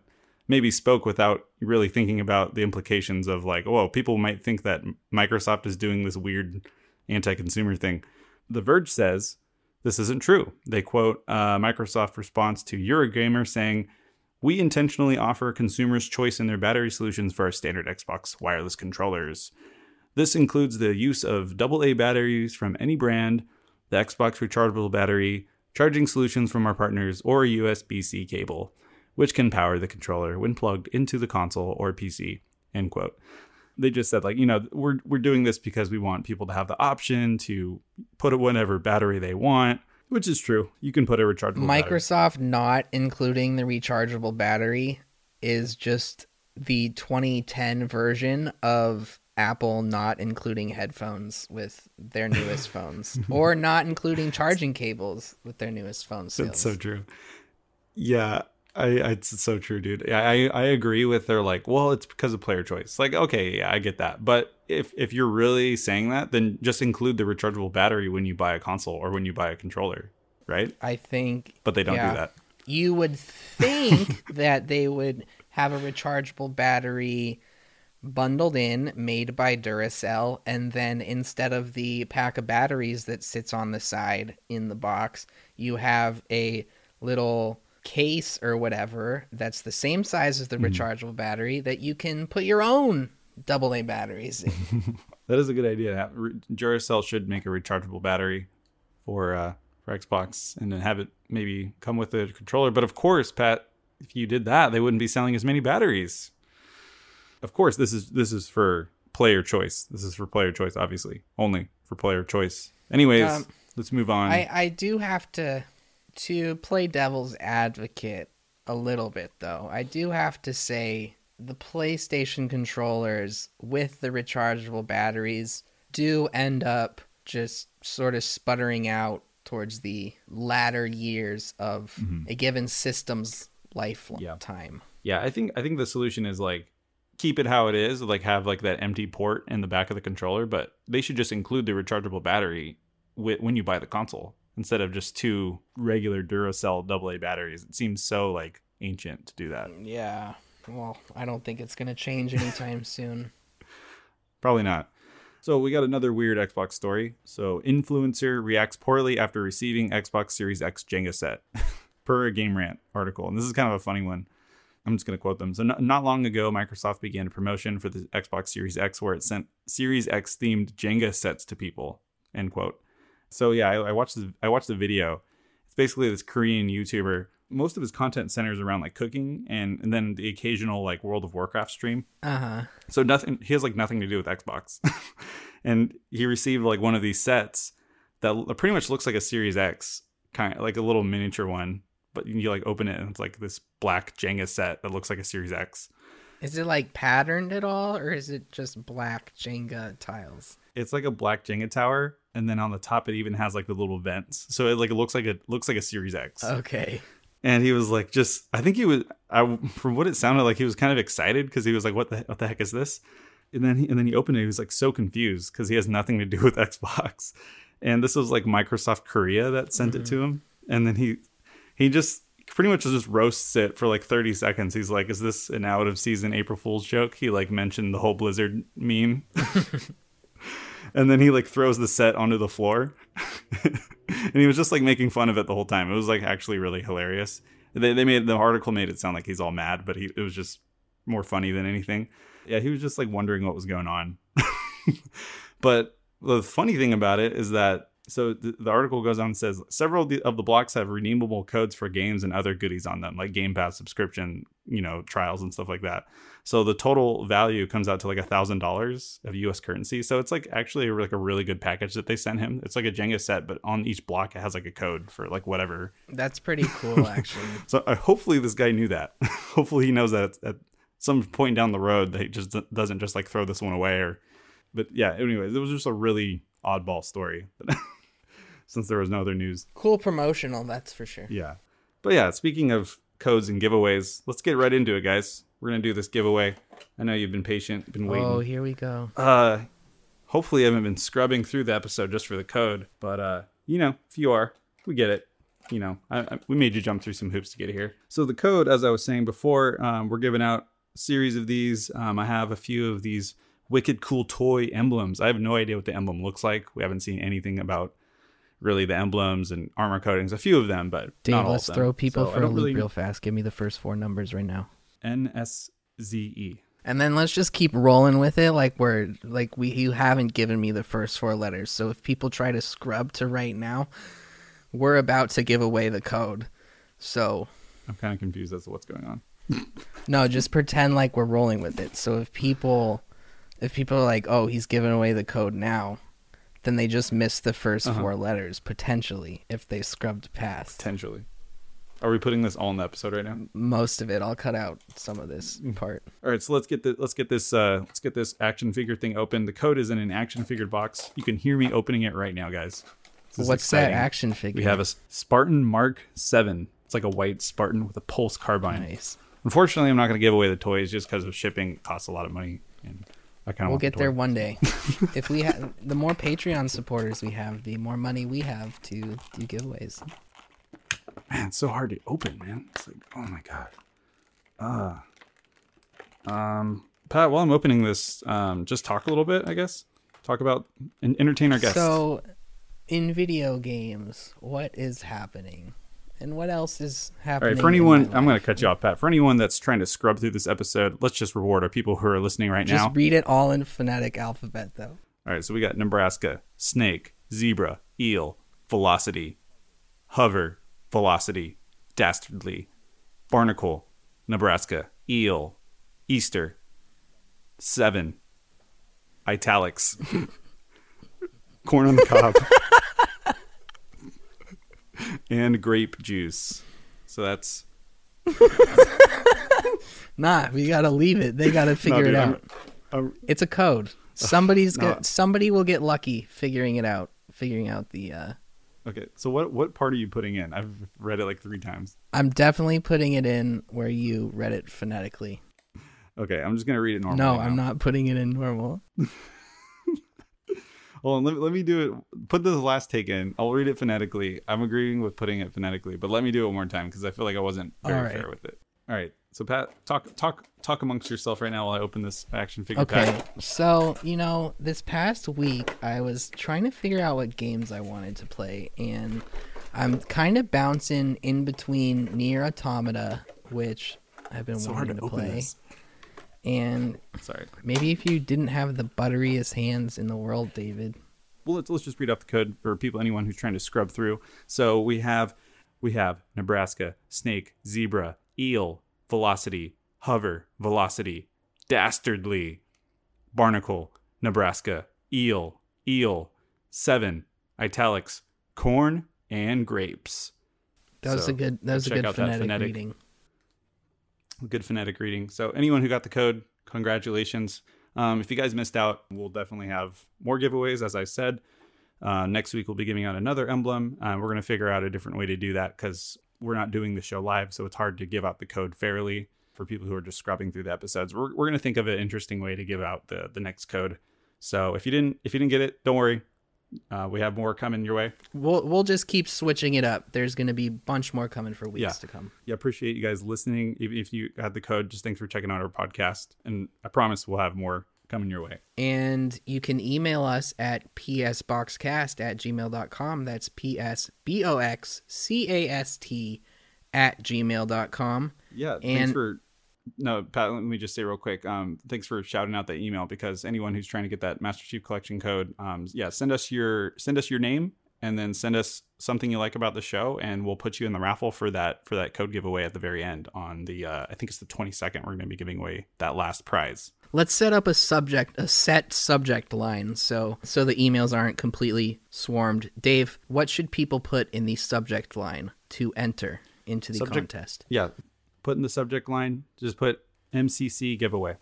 maybe spoke without really thinking about the implications of like, oh, people might think that Microsoft is doing this weird anti-consumer thing. The Verge says this isn't true. They quote uh, Microsoft response to Eurogamer saying, "We intentionally offer consumers choice in their battery solutions for our standard Xbox wireless controllers. This includes the use of AA batteries from any brand, the Xbox rechargeable battery." Charging solutions from our partners, or a USB C cable which can power the controller when plugged into the console or PC. End quote. They just said like, you know, we're we're doing this because we want people to have the option to put whatever battery they want, which is true. You can put a rechargeable Microsoft battery. not including the rechargeable battery is just the 2010 version of Apple not including headphones with their newest (laughs) phones or not including charging cables with their newest phones. That's so true. Yeah, I, it's so true, dude. I, I agree with their like, well, it's because of player choice. Like, okay, yeah, I get that. But if if you're really saying that, then just include the rechargeable battery when you buy a console or when you buy a controller, right? I think. But they don't yeah, do that. You would think (laughs) that they would have a rechargeable battery bundled in, made by Duracell, and then instead of the pack of batteries that sits on the side in the box, you have a little case or whatever that's the same size as the mm. rechargeable battery that you can put your own double A batteries in. (laughs) that is a good idea. Duracell should make a rechargeable battery for uh, for Xbox and then have it maybe come with a controller. But of course, Pat, if you did that, they wouldn't be selling as many batteries. Of course, this is this is for player choice. This is for player choice, obviously, only for player choice. Anyways, um, let's move on. I I do have to to play devil's advocate a little bit, though, I do have to say the PlayStation controllers with the rechargeable batteries do end up just sort of sputtering out towards the latter years of mm-hmm. a given system's lifetime. Yeah. yeah, I think I think the solution is like keep it how it is, like have like that empty port in the back of the controller, but they should just include the rechargeable battery when you buy the console instead of just two regular Duracell AA batteries. It seems so like ancient to do that. Mm, yeah. Well, I don't think it's going to change anytime (laughs) soon. Probably not. So we got another weird Xbox story. So influencer reacts poorly after receiving Xbox Series X Jenga set, (laughs) per a Game Rant article, and this is kind of a funny one. I'm just going to quote them. So not, not long ago, Microsoft began a promotion for the Xbox Series X where it sent Series X themed Jenga sets to people. End quote. So yeah, I, I watched the I watched the video. It's basically this Korean YouTuber. Most of his content centers around like cooking and and then the occasional like World of Warcraft stream. Uh huh. So nothing. He has like nothing to do with Xbox, (laughs) and he received like one of these sets that pretty much looks like a Series X, kind of like a little miniature one. But you like open it and it's like this black Jenga set that looks like a Series X. Is it like patterned at all, or is it just black Jenga tiles? It's like a black Jenga tower, and then on the top it even has like the little vents, so it like it looks like it looks like a Series X. Okay. And he was like, just I think he was, I from what it sounded like, he was kind of excited because he was like, what the what the heck is this? And then he, and then he opened it. He was like so confused because he has nothing to do with (laughs) Xbox, and this was like Microsoft Korea that sent mm-hmm. it to him, and then he he just pretty much just roasts it for like 30 seconds. He's like, "Is this an out of season April Fool's joke?" He like mentioned the whole Blizzard meme. (laughs) (laughs) and then he like throws the set onto the floor. (laughs) And he was just like making fun of it the whole time. It was like actually really hilarious. They, they made the article made it sound like he's all mad but he it was just more funny than anything. Yeah he was just like wondering what was going on. (laughs) But the funny thing about it is that so the, the, article goes on and says several of the, of the, blocks have redeemable codes for games and other goodies on them like game pass subscription you know trials and stuff like that. So the total value comes out to like a thousand dollars of us currency. So it's like actually like a really good package that they sent him. It's like a jenga set but on each block it has like a code for like whatever. That's pretty (laughs) cool actually. So uh, hopefully this guy knew that. (laughs) Hopefully he knows that at some point down the road that he just doesn't just like throw this one away or but yeah anyways it was just a really oddball story (laughs) since there was no other news. Cool promotional, that's for sure. Yeah. But yeah, speaking of codes and giveaways. Let's get right into it, guys. We're gonna do this giveaway. I know you've been patient, been waiting. Oh, here we go. Uh, hopefully, I haven't been scrubbing through the episode just for the code. But uh, you know, if you are, we get it. You know, I, I, we made you jump through some hoops to get here. So the code, as I was saying before, um, we're giving out a series of these. Um, I have a few of these wicked cool toy emblems. I have no idea what the emblem looks like. We haven't seen anything about really the emblems and armor coatings. A few of them, but Dave, not all let's of them. throw people So for a loop really- real fast. Give me the first four numbers right now. N S Z E. And then let's just keep rolling with it like we're like we you haven't given me the first four letters. So if people try to scrub to right now, we're about to give away the code. So I'm kind of confused as to what's going on. (laughs) no, just pretend like we're rolling with it. So if people if people are like, "Oh, he's giving away the code now," then they just missed the 1st Uh-huh. four letters potentially if they scrubbed past. Potentially. Are we putting this all in the episode right now? Most of it, I'll cut out some of this Mm. part. All right, so let's get the let's get this uh let's get this action figure thing open. The code is in an action figure box. You can hear me opening it right now, guys. What's exciting. that action figure? We have a Spartan Mark 7. It's like a white Spartan with a pulse carbine. nice. Unfortunately, I'm not going to give away the toys just because of shipping it costs a lot of money and I kind of We'll get the there one day. (laughs) if we have the more Patreon supporters we have, the more money we have to do giveaways. Man, it's so hard to open, man. It's like, oh my god. Uh, um, Pat, while I'm opening this, um, just talk a little bit, I guess. Talk about and entertain our guests. So, in video games, what is happening, and what else is happening? right, for anyone, I'm going to cut you off, Pat. For anyone that's trying to scrub through this episode, let's just reward our people who are listening right just now. read it all in phonetic alphabet, though. All right, so we got Nebraska, snake, zebra, eel, velocity, hover, velocity, dastardly, barnacle, Nebraska, eel, Easter, seven, italics, (laughs) corn on the cob, (laughs) (laughs) and grape juice. So that's (laughs) Nah, we gotta leave it. They gotta figure dude, it I'm- out. I'm- It's a code. Somebody's (sighs) No. got somebody will get lucky figuring it out. Figuring out the. uh okay. So what what part are you putting in? I've read it like three times. I'm definitely putting it in where you read it phonetically. Okay, I'm just gonna read it normal. no, now. I'm not putting it in normal. (laughs) Hold on, let me, let me do it. Put this last take in. I'll read it phonetically. I'm agreeing with putting it phonetically, but let me do it one more time because I feel like I wasn't very All right. fair with it. All right. So Pat, talk talk talk amongst yourself right now while I open this action figure Okay, pack. so you know, this past week I was trying to figure out what games I wanted to play, and I'm kind of bouncing in between Nier Automata, which I've been It's so hard wanting to to open play, this. And Sorry. maybe if you didn't have the butteriest hands in the world, David. Well, let's let's just read off the code for people anyone who's trying to scrub through. So we have we have Nebraska, snake, zebra, eel, velocity, hover, velocity, dastardly, barnacle, Nebraska, eel, eel, seven, italics, corn, and grapes. That was So, a good. That was a good phonetic, phonetic. reading. Good phonetic reading. So anyone who got the code, congratulations. Um, if you guys missed out, we'll definitely have more giveaways, as I said. Uh, next week we'll be giving out another emblem. Uh, we're going to figure out a different way to do that because we're not doing the show live, so it's hard to give out the code fairly for people who are just scrubbing through the episodes. We're, we're going to think of an interesting way to give out the the next code. So if you didn't if you didn't get it, don't worry. Uh, we have more coming your way. We'll we'll just keep switching it up. There's going to be a bunch more coming for weeks Yeah. to come. Yeah, appreciate you guys listening. Even if you had the code, just thanks for checking out our podcast. And I promise we'll have more coming your way. And you can email us at psboxcast at gmail.com. That's P-S-B-O-X-C-A-S-T at gmail.com. Yeah, thanks And- for no, Pat. Let me just say real quick. Um, thanks for shouting out that email because anyone who's trying to get that Master Chief Collection code, um, yeah, send us your send us your name and then send us something you like about the show, and we'll put you in the raffle for that for that code giveaway at the very end on the uh, I think it's the twenty second. We're going to be giving away that last prize. Let's set up a subject, a set subject line so so the emails aren't completely swarmed. Dave, what should people put in the subject line to enter into the Subject- contest? Yeah, put in the subject line. Just put MCC giveaway.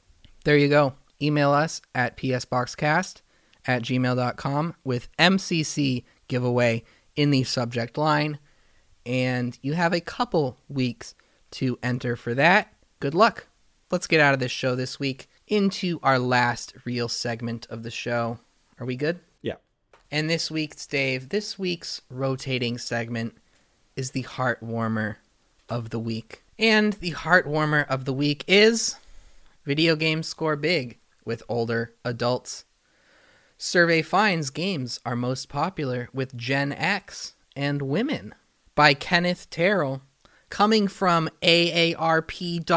There you go. Email us at psboxcast at gmail.com with MCC giveaway in the subject line. And you have a couple weeks to enter for that. Good luck. Let's get out of this show this week into our last real segment of the show. Are we good? Yeah. And this week's Dave, this week's rotating segment is the heart warmer of the week. And the heart warmer of the week is video games score big with older adults. Survey finds games are most popular with Gen X and women by Kenneth Terrell, coming from AARP.org,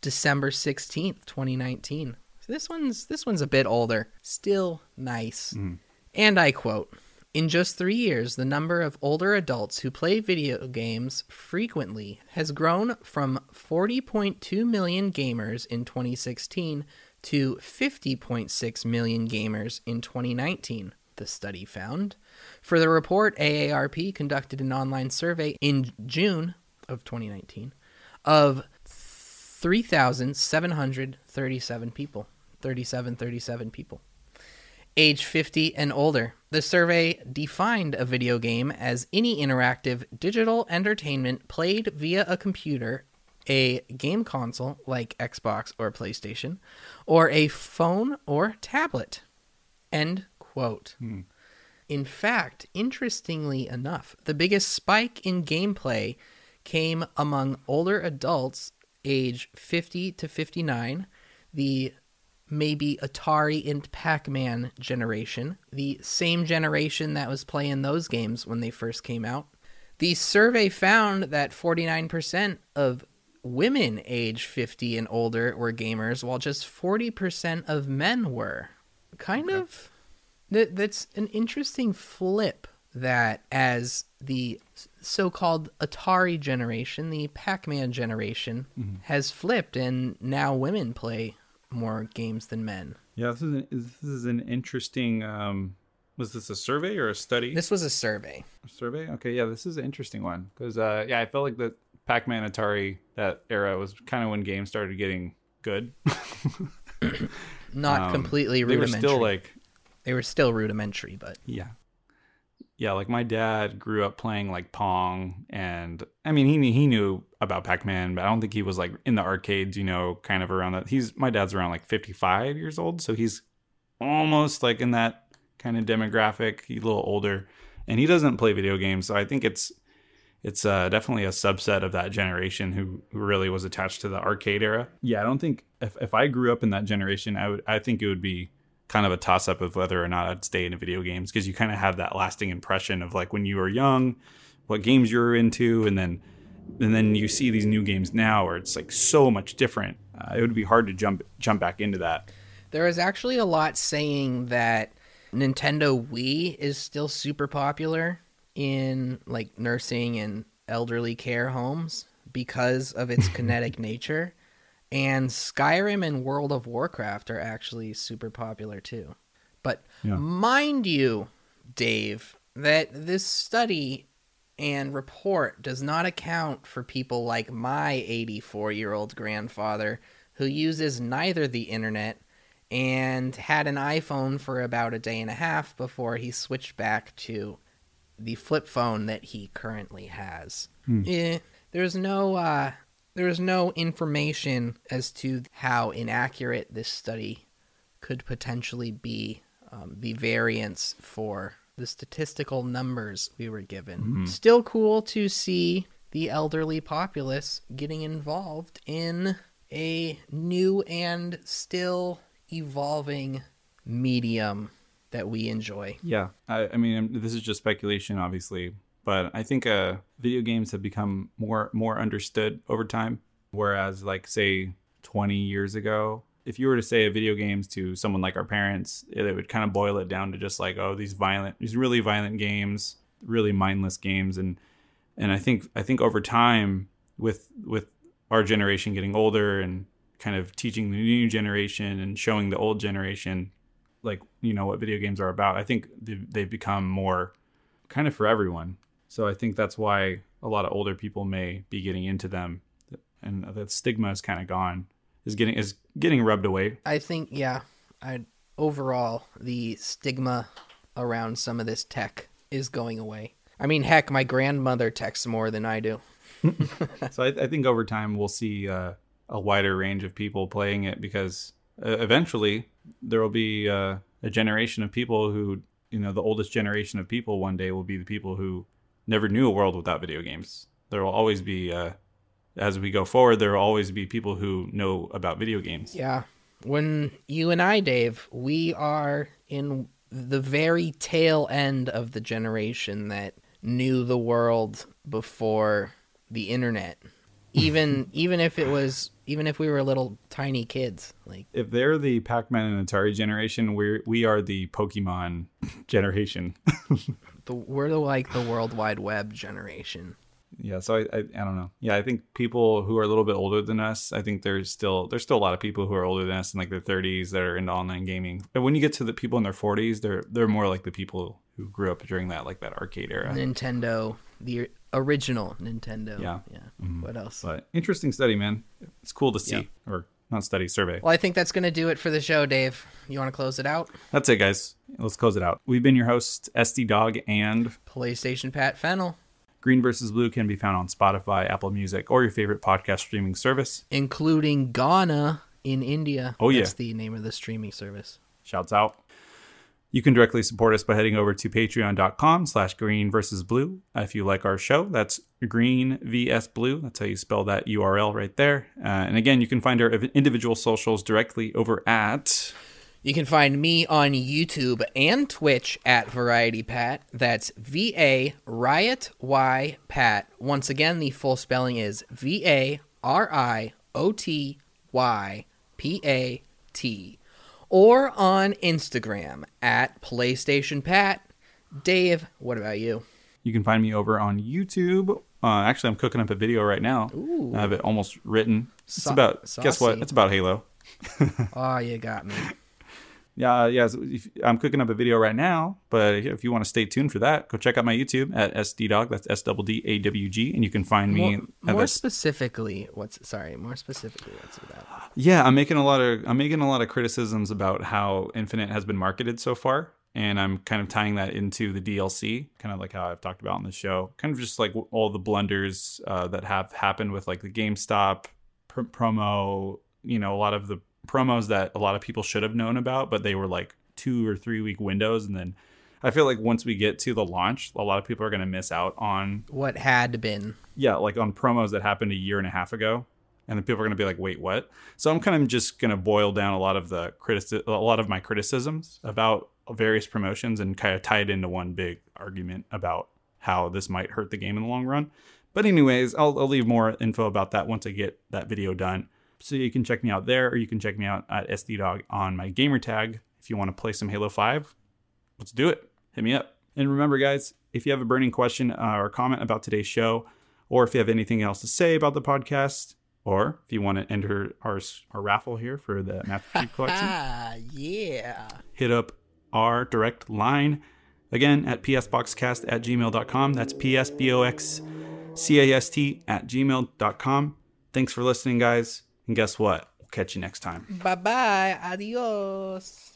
December 16th, 2019. So this one's this one's a bit older, still nice. Mm. And I quote, in just three years, the number of older adults who play video games frequently has grown from 40.2 million gamers in 2016 to 50.6 million gamers in 2019, the study found. For the report, AARP conducted an online survey in June of 2019 of 3,737 people. 3737 people. Age 50 and older. The survey defined a video game as any interactive digital entertainment played via a computer, a game console like Xbox or PlayStation, or a phone or tablet. End quote. Hmm. In fact, interestingly enough, the biggest spike in gameplay came among older adults age 50 to 59, the maybe Atari and Pac Man generation, the same generation that was playing those games when they first came out. The survey found that 49% of women age 50 and older were gamers, while just 40% of men were. Kind of. That, that's an interesting flip that as the so called Atari generation, the Pac Man generation, mm-hmm. has flipped, and now women play more games than men. Yeah, this is an, this is an interesting. Um, was this a survey or a study? This was a survey. A survey. Okay, yeah, this is an interesting one because uh, yeah, I felt like the Pac-Man, Atari, that era was kind of when games started getting good. Not (laughs) Um, completely they were rudimentary. still like they were still rudimentary, but yeah, yeah. Like my dad grew up playing like Pong, and I mean he he knew about Pac-Man, but I don't think he was like in the arcades. You know, kind of around that. He's my dad's around like 55 years old, so he's almost like in that kind of demographic. He's a little older, and he doesn't play video games, so I think it's it's uh, definitely a subset of that generation who, who really was attached to the arcade era. Yeah, I don't think if, if I grew up in that generation, I would I think it would be kind of a toss up of whether or not I'd stay in video games because you kind of have that lasting impression of like when you were young, what games you were into, and then and then you see these new games now where it's like so much different. Uh, it would be hard to jump jump back into that. there is actually a lot saying that Nintendo Wii is still super popular in like nursing and elderly care homes because of its (laughs) kinetic nature. And Skyrim and World of Warcraft are actually super popular too. But Yeah. mind you, Dave, that this study and report does not account for people like my 84 year old grandfather who uses neither the internet and had an iPhone for about a day and a half before he switched back to the flip phone that he currently has. Eh, there's no uh, there's no information as to how inaccurate this study could potentially be. Um, the variance for the statistical numbers we were given. Still cool to see the elderly populace getting involved in a new and still evolving medium that we enjoy. Yeah, I, I mean, this is just speculation, obviously, but I think uh, video games have become more more understood over time. Whereas, like, say, twenty years ago, if you were to say a video games to someone like our parents, it would kind of boil it down to just like, oh, these violent, these really violent games, really mindless games, and and I think I think over time, with with our generation getting older and kind of teaching the new generation and showing the old generation like you know what video games are about i think they've, they've become more kind of for everyone so i think that's why a lot of older people may be getting into them and that stigma is kind of gone is getting is getting rubbed away I think, yeah, I overall the stigma around some of this tech is going away. I mean, heck, my grandmother texts more than I do. (laughs) so I, I think over time we'll see uh, a wider range of people playing it because uh, eventually there will be uh, a generation of people who, you know, the oldest generation of people one day will be the people who never knew a world without video games. There will always be, uh, as we go forward, there will always be people who know about video games. Yeah. When you and I, Dave, we are in the very tail end of the generation that knew the world before the internet. (laughs) Even even if it was even if we were little tiny kids, like If they're the Pac-Man and Atari generation, we're we are the Pokemon (laughs) generation. (laughs) the we're the like the World Wide Web generation. Yeah, so I, I I don't know. Yeah, I think people who are a little bit older than us, I think there's still there's still a lot of people who are older than us in like their 30s that are into online gaming. But when you get to the people in their 40s, they're they're more like the people who grew up during that like that arcade era. Nintendo, the original Nintendo. Yeah. Yeah. Mm-hmm. What else? But interesting study, man. It's cool to see Yeah. or not study, survey. Well, I think that's going to do it for the show, Dave. You want to close it out? That's it, guys. Let's close it out. We've been your hosts, SDDawg and PlayStation Pat Fennel, Green versus Blue can be found on Spotify, Apple Music, or your favorite podcast streaming service. including Gaana in India. Oh, yeah. That's the name of the streaming service. Shouts out. You can directly support us by heading over to patreon.com slash green versus blue. If you like our show, that's green vs blue. That's how you spell that URL right there. Uh, and again, you can find our individual socials directly over at You can find me on YouTube and Twitch at Variety Pat. That's V A Riot Y Pat. Once again, the full spelling is V A R I O T Y P A T. Or on Instagram at PlayStation Pat. Dave, what about you? You can find me over on YouTube. Uh, actually, I'm cooking up a video right now. Ooh. I have it almost written. It's Sa- about guess what? It's about Halo. (laughs) Oh, you got me. Yeah, yeah. so if, I'm cooking up a video right now, but if you want to stay tuned for that, go check out my YouTube at SDDawg. That's S double D A W G, and you can find me. More, more specifically, what's sorry? More specifically, what's about? Yeah, I'm making a lot of I'm making a lot of criticisms about how Infinite has been marketed so far, and I'm kind of tying that into the DLC, kind of like how I've talked about on the show, kind of just like all the blunders uh, that have happened with like the GameStop pr- promo, you know, a lot of the promos that a lot of people should have known about, but they were like two or three week windows, and then I feel like once we get to the launch, a lot of people are going to miss out on What had been? yeah, like on promos that happened a year and a half ago, and then people are going to be like, "Wait, what?" So I'm kind of just going to boil down a lot of the critici- a lot of my criticisms about various promotions and kind of tie it into one big argument about how this might hurt the game in the long run. But anyways, I'll, I'll leave more info about that once I get that video done. So you can check me out there, or you can check me out at SDDawg on my gamer tag if you want to play some Halo Five. Let's do it. Hit me up. And remember, guys, if you have a burning question uh, or comment about today's show, or if you have anything else to say about the podcast, or if you want to enter our, our raffle here for the Master (laughs) Chief Collection, Ah, yeah. hit up our direct line again at psboxcast at gmail.com. That's psboxcast at gmail.com. Thanks for listening, guys. And guess what? We'll catch you next time. Bye bye. Adios.